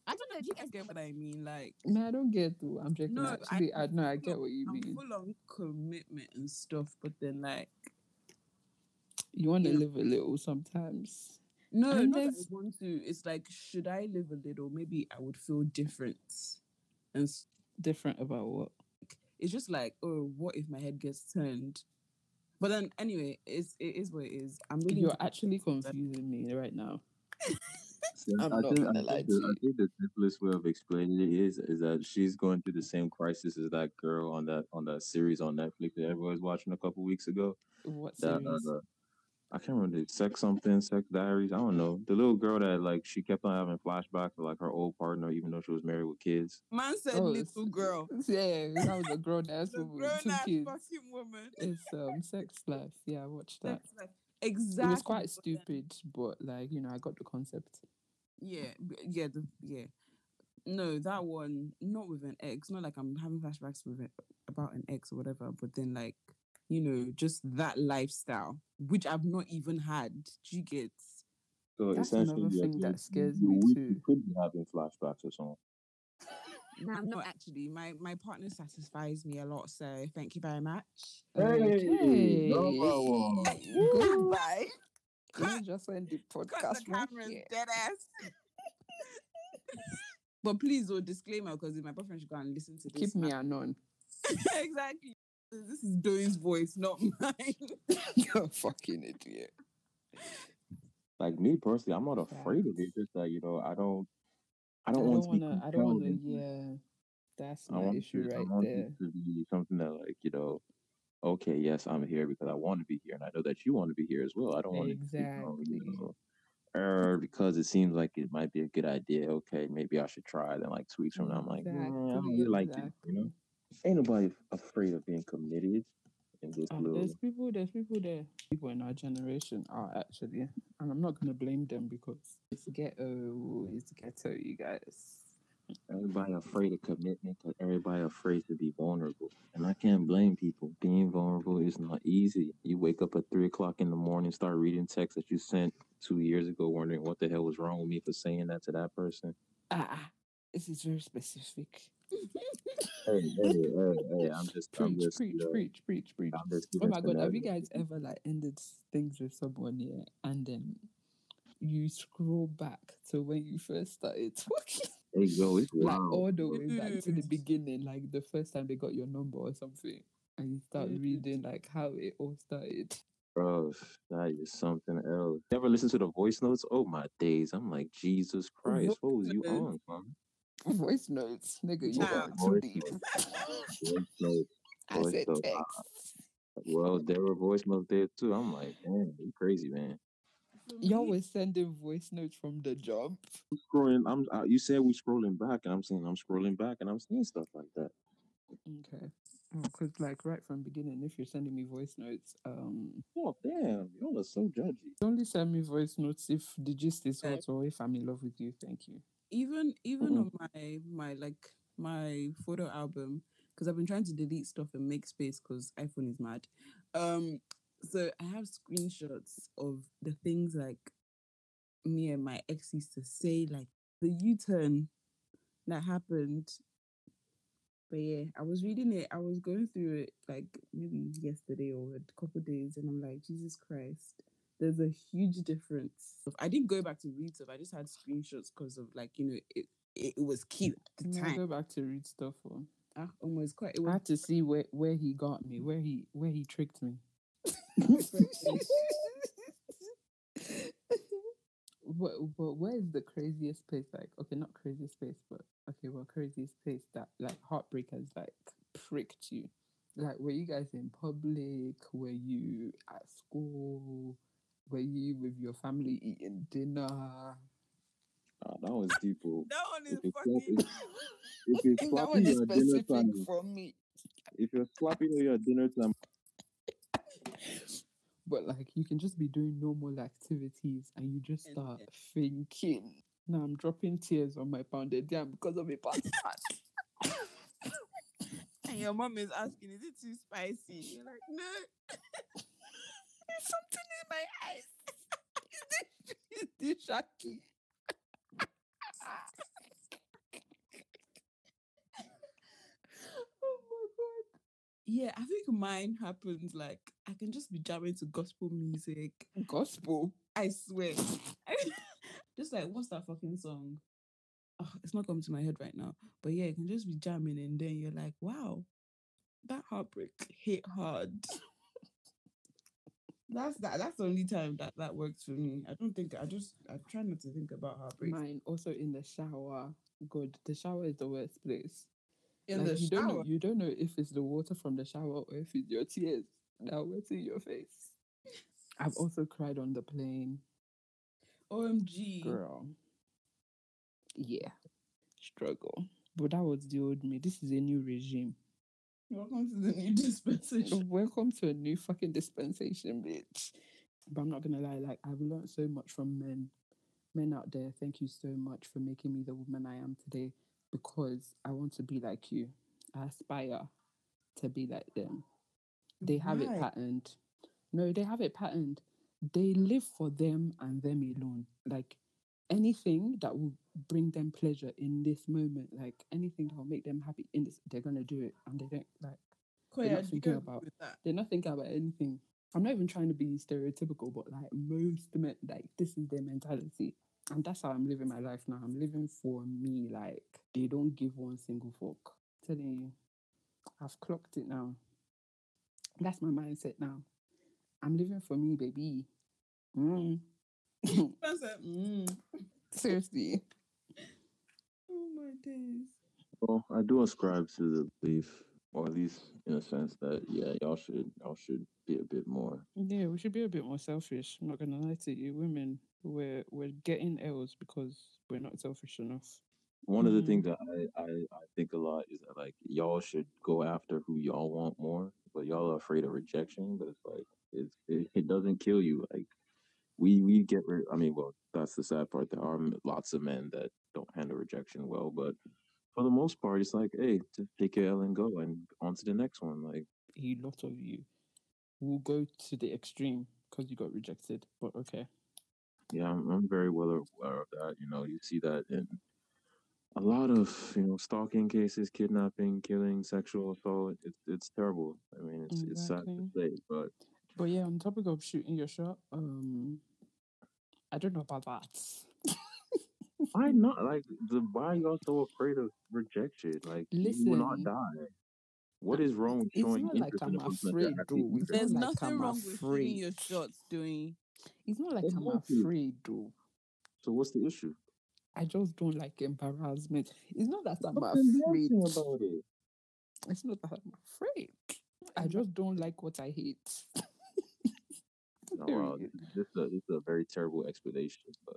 i don't know if you guys get what i mean like No, I don't get to. I'm joking. No, I- Actually, I, no, I get what you I'm mean. full on commitment and stuff, but then like You want to Yeah. live a little sometimes. No, And not that I there's- want to. It's like should I live a little? Maybe I would feel different, and s- Different about what? it's just like oh, what if my head gets turned? But then anyway, it's it is what it is. I'm really You're actually confusing me right now. I'm I not think, gonna I lie think, to the, I think the simplest way of explaining it is is that she's going through the same crisis as that girl on that on that series on Netflix that everyone was watching a couple weeks ago. What That series? uh, I can't remember the sex something, sex diaries. I don't know. The little girl that like she kept on having flashbacks of like her old partner, even though she was married with kids. man said Oh, it's- little girl, (laughs) Yeah, that was a grown ass the woman grown with two ass kids. fucking woman. It's um sex life. Yeah, I watched that. Sex life. Exactly. It was quite stupid, but like you know, I got the concept. Yeah, yeah, the, yeah. No, that one not with an ex. Not like I'm having flashbacks with it about an ex or whatever. But then like you know, just that lifestyle which I've not even had. Do you get? So That's essentially, another thing that scares you me wish too. Could be having flashbacks or something. No, no, (laughs) actually, my my partner satisfies me a lot. So thank you very much. Okay. number one. (laughs) Goodbye. Let's just end the Cut podcast the right cameras, here. dead ass. (laughs) but please, oh, disclaimer, because if my boyfriend should go and listen to this, Keep me anon. exactly. This is Doe's voice, not (laughs) mine. (laughs) You're a fucking idiot. Like me personally, I'm not afraid of it. Just that you know, I don't, I I don't, don't want to wanna. I don't wanna. Yeah, that's I my want issue it, I right want there. to be something that, like, you know, okay, yes, I'm here because I want to be here, and I know that you want to be here as well. I don't want to, you know, you Exactly. know, or because it seems like it might be a good idea. Okay, maybe I should try. Then, like two weeks from now, I'm like, "Mm, I don't really like it. You know, ain't nobody afraid of being committed in this little. there's people. There's people there. People in our generation are actually, and I'm not gonna blame them because it's ghetto. It's ghetto, you guys. Everybody afraid of commitment because everybody afraid to be vulnerable. And I can't blame people. Being vulnerable is not easy. You wake up at three o'clock in the morning, start reading texts that you sent two years ago, wondering what the hell was wrong with me for saying that to that person. Ah, ah, this is very specific. Hey, hey, hey, hey, I'm just, I'm Preach, just, preach, uh, preach, preach, preach. I'm Oh my god, have you guys ever like ended things with someone here and then you scroll back to when you first started (laughs) talking? Hey, yo, it's like wild. all the way back to the beginning, like the first time they got your number or something, and you start Dude. reading like how it all started. Bro, that is something else. You ever listen to the voice notes? Oh my days. I'm like, Jesus Christ, what was you (laughs) on, man? Voice notes, nigga, you Child. are too deep. Voice notes. (laughs) I said notes. text. Well, there were voice notes there too. I'm like, man, you crazy, man. Y'all me, was sending voice notes from the jump. I'm scrolling. I'm. Uh, you said we scrolling back, and I'm saying I'm scrolling back, and I'm seeing stuff like that. Okay. Because like right from beginning, if you're sending me voice notes, um, Oh damn, y'all are so judgy. only send me voice notes if the gist is Okay. hot or if I'm in love with you. Thank you. Even even Mm-mm. on my my like my photo album because I've been trying to delete stuff and make space because iPhone is mad. Um, so I have screenshots of the things like me and my ex used to say, like the U turn that happened. But yeah, I was reading it. I was going through it like maybe yesterday or a couple days, and I'm like, Jesus Christ, there's a huge difference. I didn't go back to read stuff. I just had screenshots because of like you know it, it. It was cute at the time. go back to read stuff. Or Ah, almost quite. It I had to see where where he got me, where he where he tricked me. what, (laughs) but where is the craziest place? Like, okay, not craziest place, but okay, well, craziest place that like heartbreak has like pricked you. Like, were you guys in public? Were you at school? Were you with your family eating dinner? Ah, that was people. that one is If fucking. sloppy, if that one is you're at dinner specific time. for me. If you're sloppy, you're dinner time. But like you can just be doing normal activities and you just start thinking. Now I'm dropping tears on my pounded yam because of a bastard. (laughs) and your mom is asking, "Is it too spicy?" You're like, "No." (laughs) There's something in my eyes. Is this, is this Shaki? (laughs) oh my god. Yeah, I think mine happens like I can just be jamming to gospel music. Gospel. I swear. (laughs) just like what's that fucking song? Oh, it's not coming to my head right now. But yeah, you can just be jamming and then you're like, wow, that heartbreak hit hard. That's that. That's the only time that that works for me. I don't think I just I try not to think about heartbreak Mine also in the shower. God, the shower is the worst place. in Like, the you shower. don't know you don't know if it's the water from the shower or if it's your tears that are wetting your face. I've also cried on the plane. OMG. Girl. Yeah. Struggle. But that was the old me. This is a new regime. Welcome to the new (laughs) dispensation. Welcome to a new fucking dispensation, bitch. But I'm not gonna lie, like I've learned so much from men. Men out there, thank you so much for making me the woman I am today because I want to be like you. I aspire to be like them. They have it Right. patterned. No, they have it patterned. They live for them and them alone. Like anything that will bring them pleasure in this moment, like anything that will make them happy in this, they're gonna do it. And they don't like Koya, not do you thinking about- that? they're not thinking about anything. I'm not even trying to be stereotypical, but like most men, like this is their mentality. And that's how I'm living my life now. I'm living for me. Like they don't give one single fuck. telling you, I've clocked it now. That's my mindset now. I'm living for me, baby. Mm. (laughs) I mm. Seriously. Oh my days. Well, I do ascribe to the belief, or at least in a sense that yeah, y'all should y'all should be a bit more. Yeah, we should be a bit more selfish. I'm not gonna lie to you, women. We're we're getting L's because we're not selfish enough. One of the Mhm. things that I, I I think a lot is that like y'all should go after who y'all want more, but y'all are afraid of rejection. But it's like it's it, it doesn't kill you. Like we we get rid. I mean, well, that's the sad part. There are lots of men that don't handle rejection well, but for the most part, it's like, hey, just take your L and go, and on to the next one. Like, A lot of you will go to the extreme because you got rejected. But okay. yeah, I'm, I'm very well aware of that. You know, you see that in a lot of you know stalking cases, kidnapping, killing, sexual assault. It's it's terrible. I mean, it's it's sad to say, but But yeah, on topic of shooting your shot, um, I don't know about that. why (laughs) not? Like, the why are y'all so afraid of rejection? Like, you will not die. What is wrong with it's showing not like interest in I'm a that afraid, you're actually though. It's There's not like nothing I'm wrong with shooting your shots doing. It's not like I'm Exactly. afraid, though. So what's the issue? I just don't like embarrassment. It's not that I'm Stop afraid. embarrassing about it. It's not that I'm afraid. I just don't like what I hate. (laughs) Oh, wow, this is a, this is a very terrible explanation, but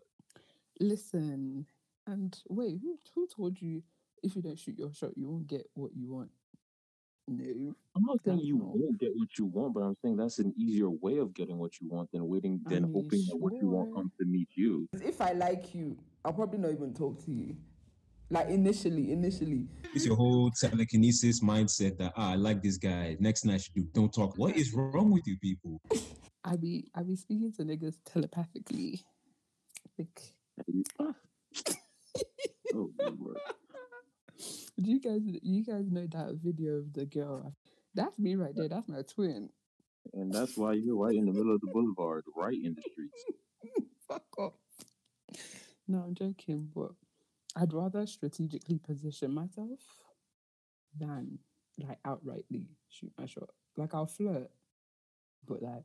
Listen, and wait, who who told you if you don't shoot your shot, you won't get what you want? No, I'm not saying you not. won't get what you want, but I'm saying that's an easier way of getting what you want than waiting, I than mean, hoping that what you want sure. comes to meet you. If I like you, I'll probably not even talk to you. Like initially, initially. It's your whole telekinesis mindset that ah, I like this guy. Next thing I should do, don't talk. What is wrong with you people? (laughs) I be I be speaking to niggas telepathically. Like, oh, (laughs) oh my do you guys you guys know that video of the girl? That's me right there. That's my twin. and that's why you're right in the middle of the boulevard, right in the streets. (laughs) Fuck off. No, I'm joking, but I'd rather strategically position myself than like outrightly shoot my shot. Like I'll flirt, but like,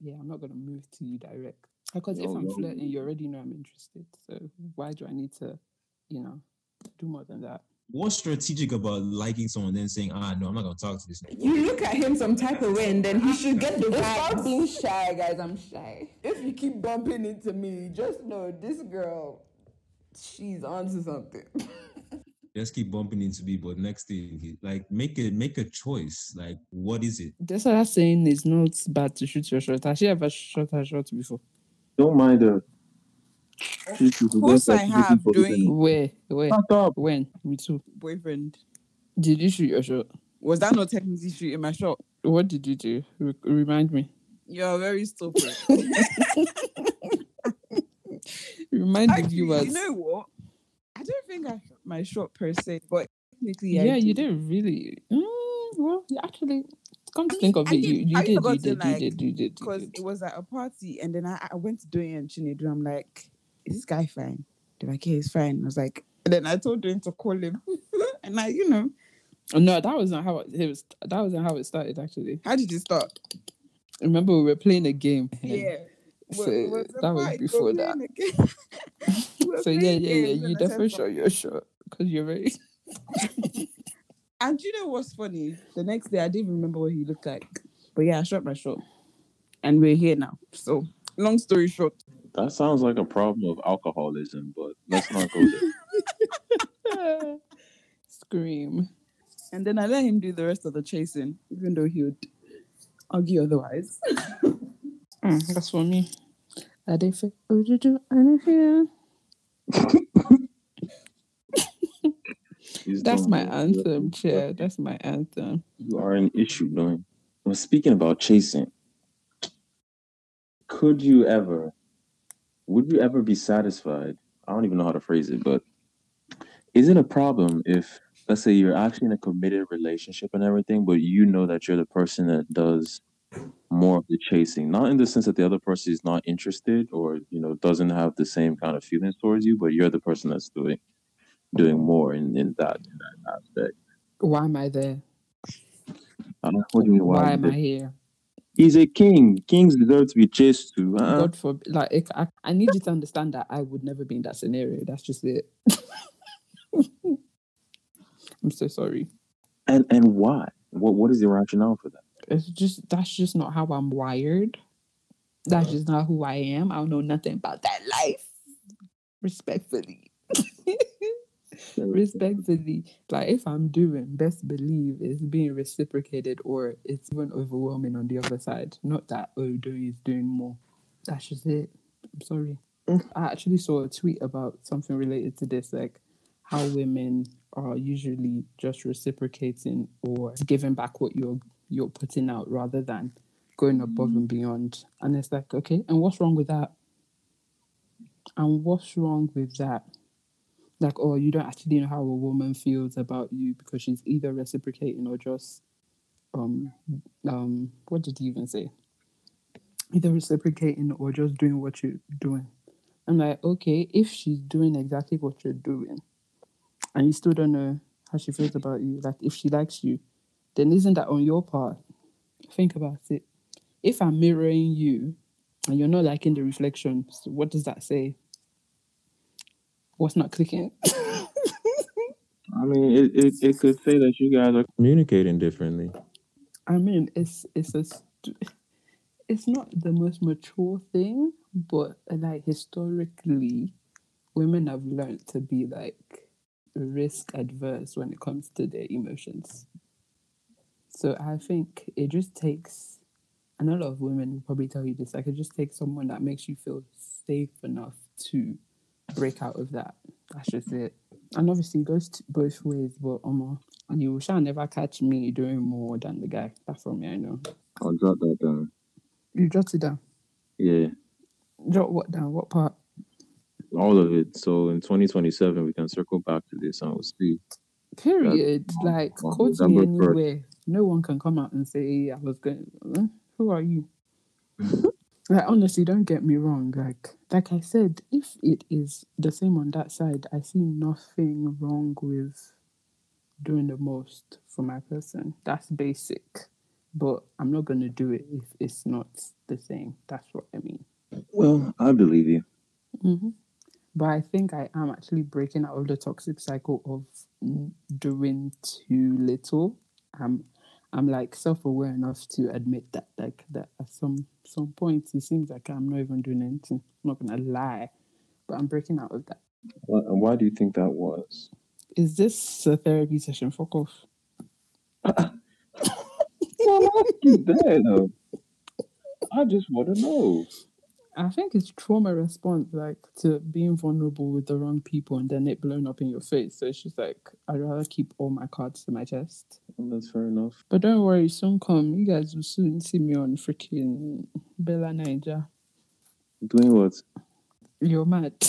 yeah, I'm not gonna move to you direct. Because if Yo, I'm yo. flirting, you already know I'm interested. So why do I need to, you know, do more than that? What's strategic about liking someone then saying, ah, no, I'm not gonna talk to this. nigga." You look at him some type of way, and then he should get the It's not vibe. being shy, guys. I'm shy. If you keep bumping into me, just know this girl, she's onto something. (laughs) Just keep bumping into me, but next thing, he- like, make a make a choice. Like, what is it? That's what I'm saying is not bad to shoot your shot. Has she ever shot her shot before? Don't mind her. She's she's Of course, I have doing Where? Where? Shut up. When? With who? boyfriend. Did you shoot your shot? Was that not technically shooting my shot? What did you do? Re- remind me. You're very stupid. (laughs) Remind the Actually, viewers. you know what? I don't think I shot my shot per se, but technically, I yeah, you did. did really. Mm, well, you actually, come to I think mean, of I it, did- you, you I did, you did, you did, you did, because it was at a party, and then I, I went to Doyin and Chinedu. I'm like, is this guy fine? They're like, yeah, he's fine. I was like, and then I told Doyin to call him, (laughs) and I, you know, No, that wasn't how it, it was. That wasn't how it started. Actually, how did it start? remember we were playing a game. Yeah. So that was before that. on again? We were So yeah, yeah, yeah. You and said definitely something. shot your shot because you're very. And you know what's funny? The next day, I didn't remember what he looked like. But yeah, I shot my shot. And we're here now. So, long story short, (laughs) That sounds like a problem of alcoholism, but let's not go there. (laughs) Scream. and then I let him do the rest of the chasing, even though he would argue otherwise. (laughs) Mm, that's for me. I did fit. Would you do anything? Please That's my go- anthem, chair. That's my anthem. You are an issue, doing. Well, speaking about chasing, could you ever, would you ever be satisfied? I don't even know how to phrase it, but is it a problem if, let's say, you're actually in a committed relationship and everything, but you know that you're the person that does more of the chasing? Not in the sense that the other person is not interested or you know doesn't have the same kind of feelings towards you, but you're the person that's doing doing more in, in that in that aspect. Why am I there? I don't, what do you mean? Why Why? am I here? He's a king. Kings deserve to be chased too. Uh-uh. God for like I, I need you to understand that I would never be in that scenario. That's just it. (laughs) I'm so sorry. And and why? What what is the rationale for that? It's just that's just not how I'm wired. That's just not who I am. I don't know nothing about that life. Respectfully. (laughs) (laughs) Respectfully. Like if I'm doing, best believe it's being reciprocated or it's even overwhelming on the other side. Not that oh doing is doing more. That's just it. I'm sorry. Mm. I actually saw a tweet about something related to this, like how women are usually just reciprocating or giving back what you're you're putting out rather than going above and beyond. And it's like, okay, and what's wrong with that? And what's wrong with that? Like, oh, you don't actually know how a woman feels about you because she's either reciprocating or just um um what did he even say? Either reciprocating or just doing what you're doing. I'm like, okay, if she's doing exactly what you're doing and you still don't know how she feels about you, like if she likes you, then isn't that on your part? Think about it. If I'm mirroring you and you're not liking the reflections, what does that say? What's not clicking? (laughs) I mean, it, it, it could say that you guys are communicating differently. I mean, it's it's a st- it's not the most mature thing, but like historically, women have learned to be like risk adverse when it comes to their emotions. So I think it just takes, and a lot of women will probably tell you this, like it just takes someone that makes you feel safe enough to break out of that. That's just it. And obviously it goes both ways, but and you shall never catch me doing more than the guy. That's from me, I know. I'll jot that down. You jot it down. Yeah, Jot what down? What part? all of it. So in 2027, we can circle back to this and we'll see. Period. on- like, quote me December 1st. anywhere. No one can come out and say I was going. Who are you? (laughs) like, honestly, don't get me wrong. Like, like I said, if it is the same on that side, I see nothing wrong with doing the most for my person. That's basic. But I'm not gonna do it if it's not the same. That's what I mean. Well, I believe you. hmm But I think I am actually breaking out of the toxic cycle of doing too little. I'm, I'm like self-aware enough to admit that, like that at some some point it seems like I'm not even doing anything. I'm not gonna lie, but I'm breaking out of that. And why do you think that was? Is this a therapy session? Fuck off. Well, ask you that. I just want to know. I think it's trauma response, like to being vulnerable with the wrong people and then it blowing up in your face. So it's just like I'd rather keep all my cards to my chest. Well, that's fair enough. But don't worry, soon come. You guys will soon see me on freaking BellaNaija. Doing what? You're mad. (laughs)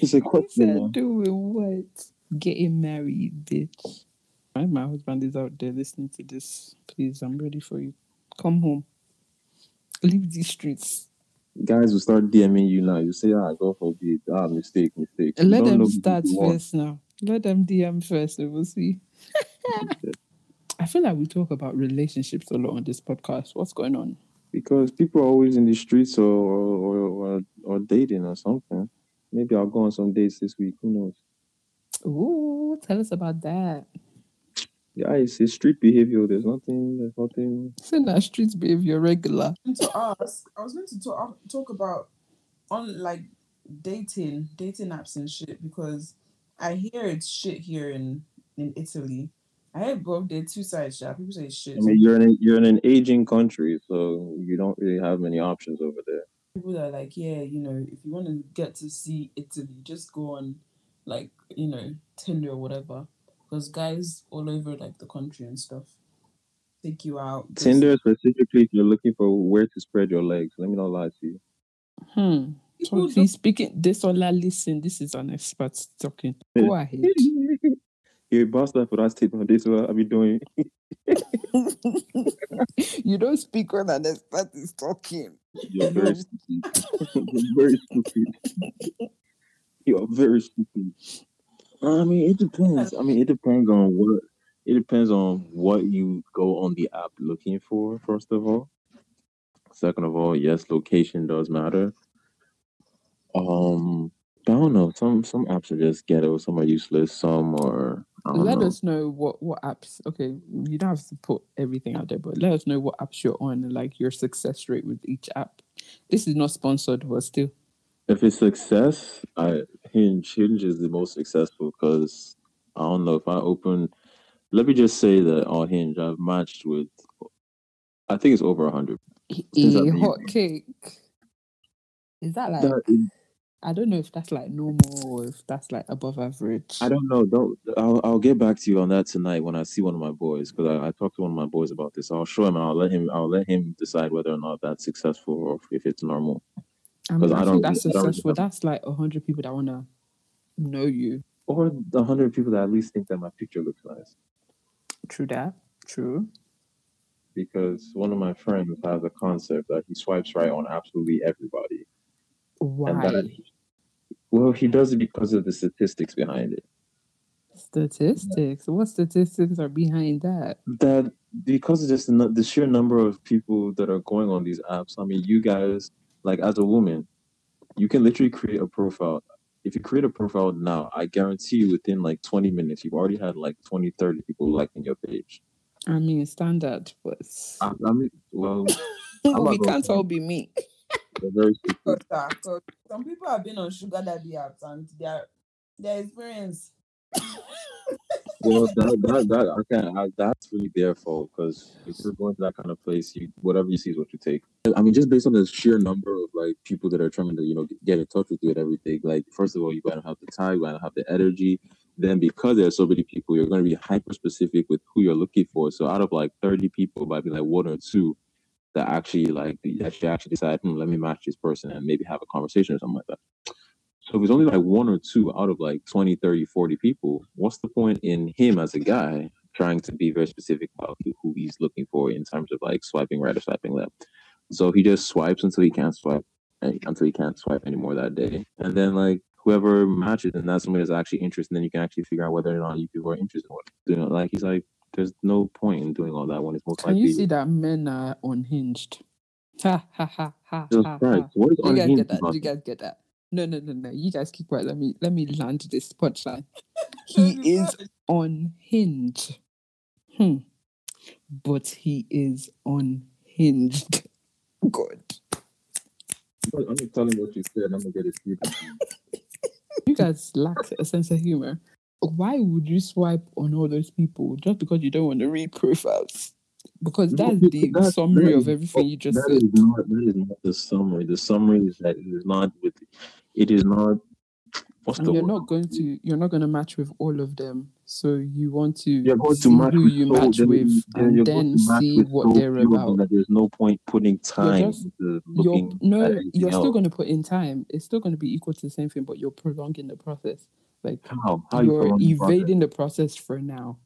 It's a I question. said now. doing what? Getting married, bitch. My husband is out there listening to this. Please, I'm ready for you. Come home. Leave these streets. Guys will start DMing you now. You say, ah, God forbid. Ah, mistake, mistake. You Let them start first now. Let them DM first, and we'll see. (laughs) I feel like we talk about relationships a lot on this podcast. What's going on? Because people are always in the streets or or, or, or dating or something. Maybe I'll go on some dates this week. Who knows? Ooh, tell us about that. Yeah, it's, it's street behavior. There's nothing. There's nothing. Isn't that street behavior regular? to ask, I was going to talk um, talk about on like dating, dating apps and shit because I hear it's shit here in in Italy. I heard both there two sides. Yeah, people say shit. I mean, you're in a, you're in an aging country, so you don't really have many options over there. people are like, yeah, you know, if you want to get to see Italy, just go on like you know Tinder or whatever. Because guys all over like the country and stuff take you out. go Tinder specifically, if you're looking for where to spread your legs. Let me not lie to you. Hmm. So People if he's speaking this all I listen, this is an expert talking. (laughs) Go ahead. You're a bastard for that statement. This is what I'll be doing. (laughs) you don't speak when an expert is talking. You're very (laughs) stupid. You're very stupid. You're very stupid. I mean, it depends. I mean, it depends on what. It depends on what you go on the app looking for. First of all, second of all, yes, location does matter. Um, I don't know. Some some apps are just ghetto. Some are useless. Some are. I don't Let know. us know what what apps. Okay, you don't have to put everything out there, but let us know what apps you're on and like your success rate with each app. This is not sponsored, but still. If it's success, I Hinge Hinge is the most successful because I don't know if I open. Let me just say that on Hinge, I've matched with. I think it's over hundred. Since I've a been hot cake. Is that like That is- I don't know if that's like normal or if that's like above average. I don't know. Don't. I'll I'll get back to you on that tonight when I see one of my boys because I, I talked to one of my boys about this. I'll show him and I'll let him. I'll let him decide whether or not that's successful or if it's normal. I mean, I, I don't think that's I don't successful. That's like a hundred people that wanna know you. Or the hundred people that at least think that my picture looks nice. True that. True. Because one of my friends has a concept that he swipes right on absolutely everybody. Why? Well, he does it because of the statistics behind it. Statistics. What statistics are behind that? that because of just the, the sheer number of people that are going on these apps i mean you guys like as a woman you can literally create a profile if you create a profile now i guarantee you within like 20 minutes you've already had like 20 30 people liking your page I mean, standard, but i, I mean well (laughs) we can't all be me. very stupid. Because, uh, 'cause some people have been on sugar daddy apps and their their experience. Well that, that, that I can't, I, that's really their fault because if you're going to that kind of place you whatever you see is what you take. I mean just based on the sheer number of like people that are trying to you know get in touch with you and everything like first of all you gotta have the time you gotta have the energy. Then because there are so many people you're going to be hyper specific with who you're looking for. So out of like 30 people might be like one or two that actually like that actually decide hmm, let me match this person and maybe have a conversation or something like that so if it's only like one or two out of like 20, 30, 40 people, what's the point in him as a guy trying to be very specific about who- he's looking for in terms of like swiping right or swiping left? So he just swipes until he can't swipe eh, until he can't swipe anymore that day. And then like whoever matches and that's somebody that's actually interested, then you can actually figure out whether or not you people are interested in what you know, like he's like there's no point in doing all that when it's most Can likely you see that men are unhinged? Ha ha ha ha ha. Ha. What is You guys get that? about You guys get that? No, no, no, no. You guys keep quiet. Let me let me land this punchline. (laughs) He is unhinged. Hmm. But he is unhinged. God. I'm just telling you what you said. I'm gonna get it. deep. (laughs) You guys lack a sense of humor. Why would you swipe on all those people just because you don't want to read profiles? Because that's the that- summary of everything you just That said. is not that is not the summary. The summary is that it is not with it is not And you're word? not going to you're not going to match with all of them. So you want to You're going to see match who with you match with then and you're then see what so they're few of them about. that there's no point putting time just- into You're no, you're anything still going to put in time. It's still going to be equal to the same thing, but you're prolonging the process. Like How? How you you're the process? evading the process for now.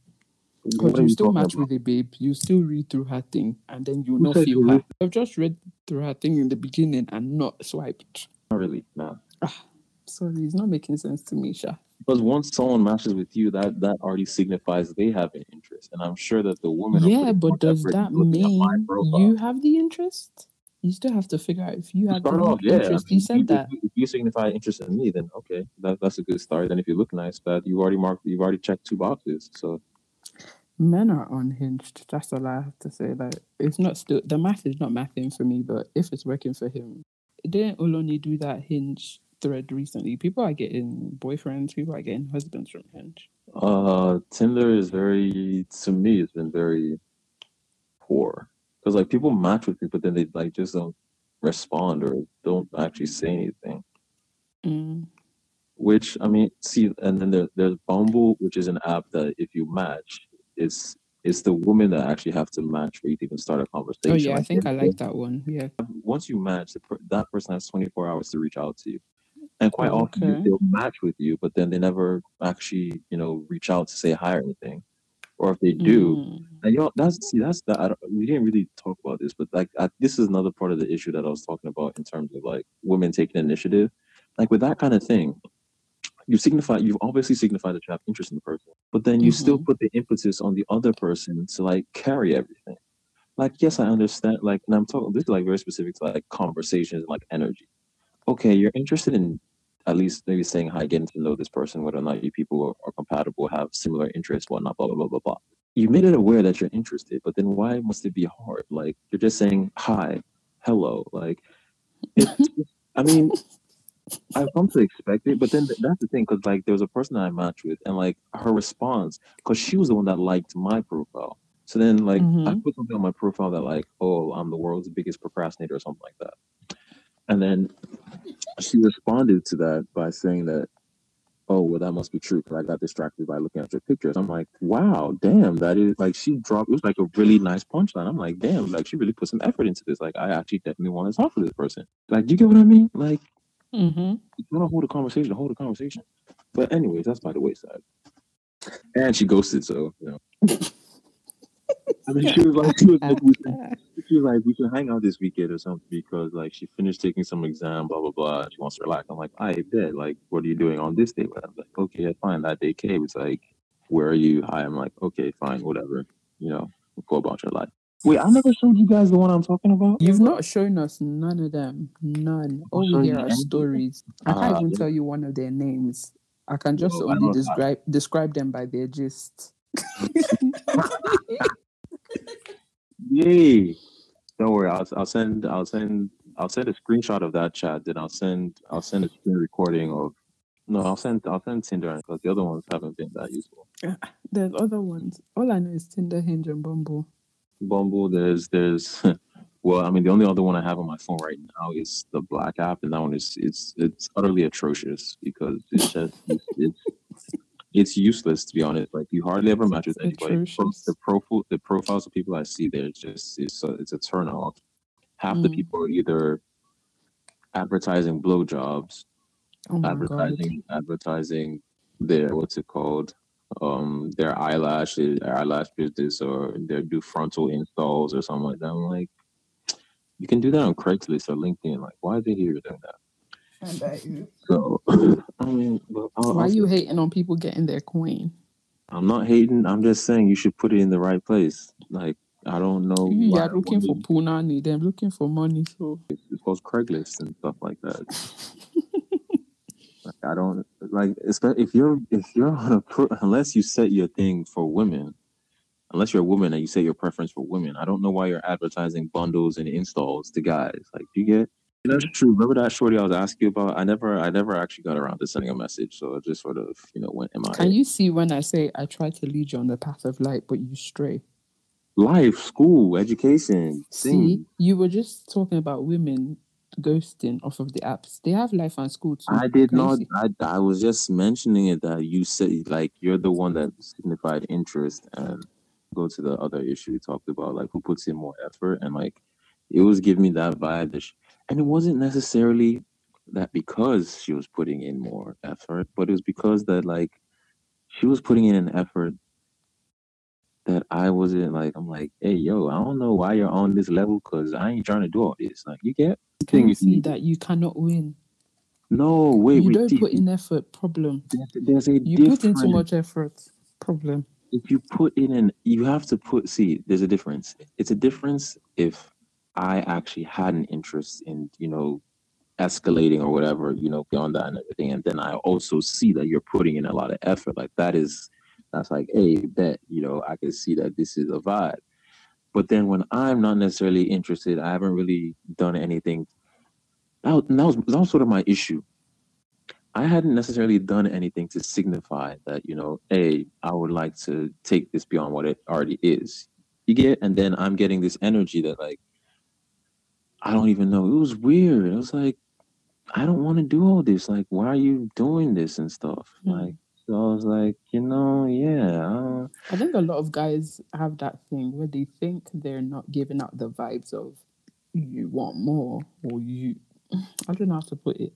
Are you you still match about? with a babe, you still read through her thing, and then you not feel you her. I've just read through her thing in the beginning and not swiped. Not really, nah. Ah, sorry, it's not making sense to me, Sha. Because once someone matches with you, that that already signifies they have an interest, and I'm sure that the woman. Yeah, but does that into looking at my mean you uh, have the interest? You still have to figure out if you have the start off, yeah. I interest. mean, You said if, that. you, if you signify interest in me, then okay, that, that's a good start. And if you look nice, that you already marked, you've already checked two boxes. So Men are unhinged. That's all I have to say. Like it's not still the math is not mathing for me, but if it's working for him, didn't Oloni do that hinge thread recently? People are getting boyfriends, people are getting husbands from hinge. uh, Tinder is very, to me, it's been very poor because like people match with but then they like just don't respond or don't actually say anything. Mm. Which I mean, see, and then there, there's Bumble, which is an app that if you match, it's it's the women that actually have to match for you to even start a conversation. Oh yeah, I think I like that one. Yeah. once you match, that person has 24 hours to reach out to you. And quite Oh, often they'll match with you, but then they never actually, you know, reach out to say hi or anything. Or if they do, Mm. and you know, that's see, that's that I don't, we didn't really talk about this, but like I, this is another part of the issue that I was talking about in terms of like women taking initiative. Like with that kind of thing, you signify you've obviously signified that you have interest in the person, but then you still mm-hmm. put the impetus on the other person to like carry everything. Like, yes, I understand. Like, and I'm talking this is like very specific to like conversations and like energy. Okay, you're interested in at least maybe saying hi, getting to know this person, whether or not you people are, are compatible, have similar interests, whatnot, blah blah blah blah blah. You made it aware that you're interested, but then why must it be hard? Like you're just saying hi, hello. Like, it's, (laughs) I mean, I've come to expect it, but then th- that's the thing, because like there was a person that I matched with, and like her response, because she was the one that liked my profile. So then, like, I Mhm. put something on my profile that, like, oh, I'm the world's biggest procrastinator or something like that. And then she responded to that by saying that, oh, well, that must be true because I got distracted by looking at your pictures. I'm like, wow, damn, that is like, she dropped, it was like a really nice punchline. I'm like, damn, like, she really put some effort into this. Like, I actually definitely want to talk to this person. Like, do you get what I mean? Like, Mm-hmm. you want to hold a conversation, hold a conversation. But anyways, that's by the wayside. And she ghosted, so you know. I mean, she was like, she was like, we should, she was like, we should hang out this weekend or something because like she finished taking some exam, blah blah blah. She wants to relax. I'm like, I bet. Like, what are you doing on this day? But I'm like, okay, fine. That day came. It's like, where are you? Hi. I'm like, okay, fine, whatever. You know, go about your life. Wait, I never showed you guys the one I'm talking about. You've not shown us none of them. None. All we are stories. I can't Ah, even tell you one of their names. I can just I only don't- I- describe describe them by their gist. (laughs) Yay! Don't worry. I'll I'll send I'll send I'll send a screenshot of that chat. Then I'll send I'll send a screen recording of. No, I'll send I'll send Tinder because the other ones haven't been that useful. There's other ones. All I know is Tinder, Hinge, and Bumble. Bumble. There's there's. (laughs) Well, I mean, the only other one I have on my phone right now is the Black app, and that one is it's it's utterly atrocious because it's just it's, it's it's useless to be honest. Like you hardly ever match with anybody. Atrocious. The profile the profiles of people I see there, it's just it's a, it's a turn off. Half the Mm. people are either advertising blowjobs, Oh my god. advertising advertising their what's it called um their eyelash their eyelash business or their do frontal installs or something like that. I'm like you can do that on craigslist or linkedin. Like why are they here? Doing that. And I, so (laughs) i mean but I'll, Why are you hating on people getting their coin? i'm not hating. I'm just saying you should put it in the right place. Like i don't know You why are looking for punani, they're looking for money. So. It's called craigslist and stuff like that. Like, (laughs) I don't like if you're if you're on a pro, unless you set your thing for women, unless you're a woman and you set your preference for women. I don't know why you're advertising bundles and installs to guys. Like do you get that's true. Remember that shorty I was asking you about? I never I never actually got around to sending a message, so it just sort of you know went in my can you see when I say I try to lead you on the path of light, but you stray? life, school, education. See, things. you were just talking about women ghosting off of the apps. They have life and school too. I did not. I, I was just mentioning it that you said like you're the one that signified interest and go to the other issue we talked about like who puts in more effort and like it was giving me that vibe that sh and it wasn't necessarily that because she was putting in more effort but it was because that like she was putting in an effort that I wasn't like I'm like hey yo I don't know why you're on this level because I ain't trying to do all this like you get Can you thing see that you cannot win? no wait you don't put in effort. Problem. there's, there's a You put in too much effort. Problem. if you put in an you have to put see there's a difference it's a difference if i actually had an interest in you know escalating or whatever you know beyond that and everything and then i also see that you're putting in a lot of effort like that is that's like hey bet you know i can see that this is a vibe but then when i'm not necessarily interested i haven't really done anything that was, that was, that was sort of my issue I hadn't necessarily done anything to signify that, you know, hey, I would like to take this beyond what it already is. You get, and then I'm getting this energy that, like, I don't even know. It was weird. It was like, I don't want to do all this. Like, why are you doing this and stuff? Hmm. Like, so I was like, you know, yeah, uh, I think a lot of guys have that thing where they think they're not giving out the vibes of you want more or you I don't know how to put it.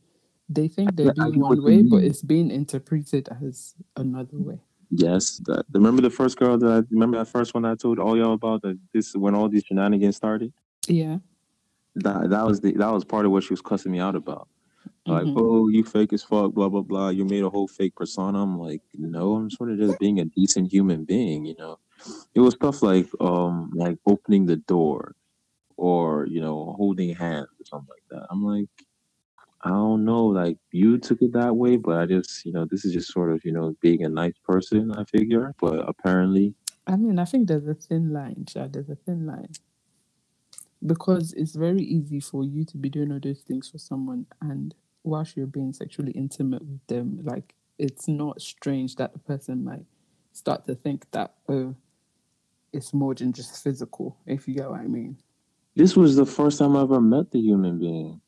They think they're doing one way, but it's being interpreted as another way. yes. That remember the first girl that I remember that first one I told all y'all about that this when all these shenanigans started. Yeah. That that was the that was part of what she was cussing me out about. Like, Mhm. oh, you fake as fuck, blah blah blah. You made a whole fake persona. I'm like, no, I'm sort of just being a decent human being, you know. It was stuff like um like opening the door or, you know, holding hands or something like that. I'm like, I don't know, like you took it that way, but I just, you know, this is just sort of, you know, being a nice person, I figure. But apparently I mean, I think there's a thin line, Chad. There's a thin line. Because it's very easy for you to be doing all those things for someone and whilst you're being sexually intimate with them, like it's not strange that the person might start to think that, oh, it's more than just physical, if you get what I mean. This was the first time I ever met the human being.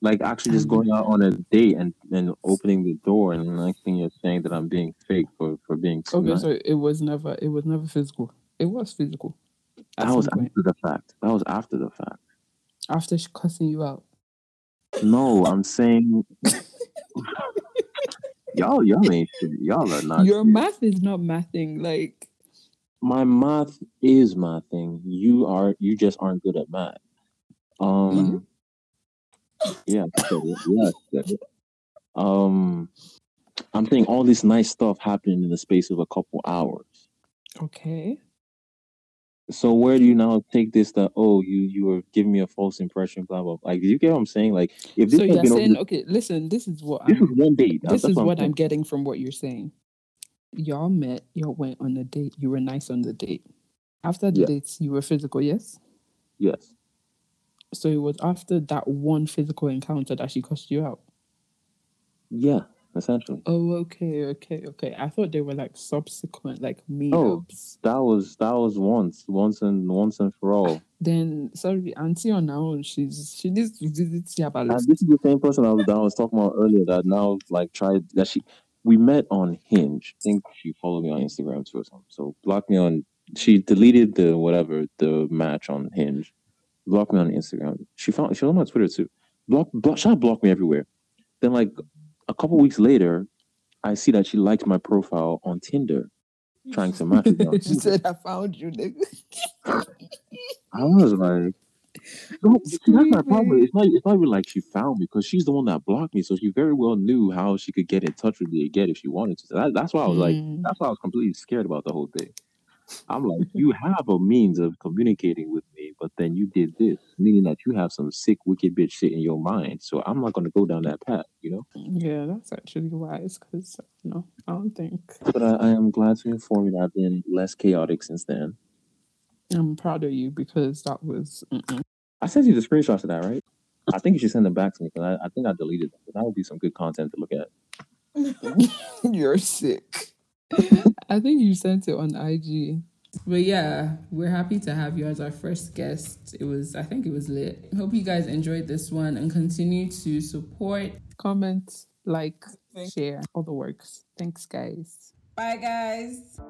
Like actually just going out on a date and, and opening the door and the next thing you're saying that I'm being fake for, for being Okay, nice. so it was never it was never physical. It was physical. That was after the fact. That was after the fact. After she cussing you out. No, I'm saying (laughs) y'all y'all ain't shit. Y'all are not Your shit. math is not mathing. Like my math is my thing. You are you just aren't good at math. Um yeah, I said it. yeah, I. Um I'm saying all this nice stuff happened in the space of a couple hours. okay. So where do you now take this that oh you you were giving me a false impression, blah blah. Like do you get what I'm saying? Like if this So you're been over saying the- okay, listen, this is what this I'm was one date. this is what. I'm getting from what you're saying. Y'all met, y'all went on a date, you were nice on the date. After the Yeah. dates, you were physical, yes? Yes. So it was after that one physical encounter that she cussed you out. Yeah, essentially. Oh, okay, okay, okay. I thought they were like subsequent, like oh, meetups. Oh. That was that was once, once and once and for all. Then sorry, Auntie on her own, she's she needs to visit Yaba. And this is the same person I was, that I was talking about earlier that now like tried that she we met on Hinge. I think she followed me on Instagram too or something. So blocked me on she deleted the whatever the match on Hinge. Blocked me on Instagram. She found she was on my Twitter too. Block block she blocked me everywhere. Then like a couple weeks later, I see that she liked my profile on Tinder, trying to match me (laughs) she said, "I found you, nigga." (laughs) I was like, no, (laughs) that's my problem. It's not. It's not even like she found me because she's the one that blocked me, so she very well knew how she could get in touch with me again if she wanted to. So that, that's why I was like, Mm. that's why I was completely scared about the whole thing. I'm like, you have a means of communicating with me, but then you did this, meaning that you have some sick, wicked bitch shit in your mind. So I'm not going to go down that path, you know. Yeah, that's actually wise because no, I don't think But I, I am glad to inform you that I've been less chaotic since then. I'm proud of you because that was. Mm-mm. I sent you the screenshots of that, right? I think you should send them back to me because I, I think I deleted them. That would be some good content to look at. (laughs) You're sick. I think you sent it on IG. But yeah, we're happy to have you as our first guest. It was, I think it was lit. Hope you guys enjoyed this one and continue to support. Comment, like, share, all the works. Thanks, guys. Bye, guys.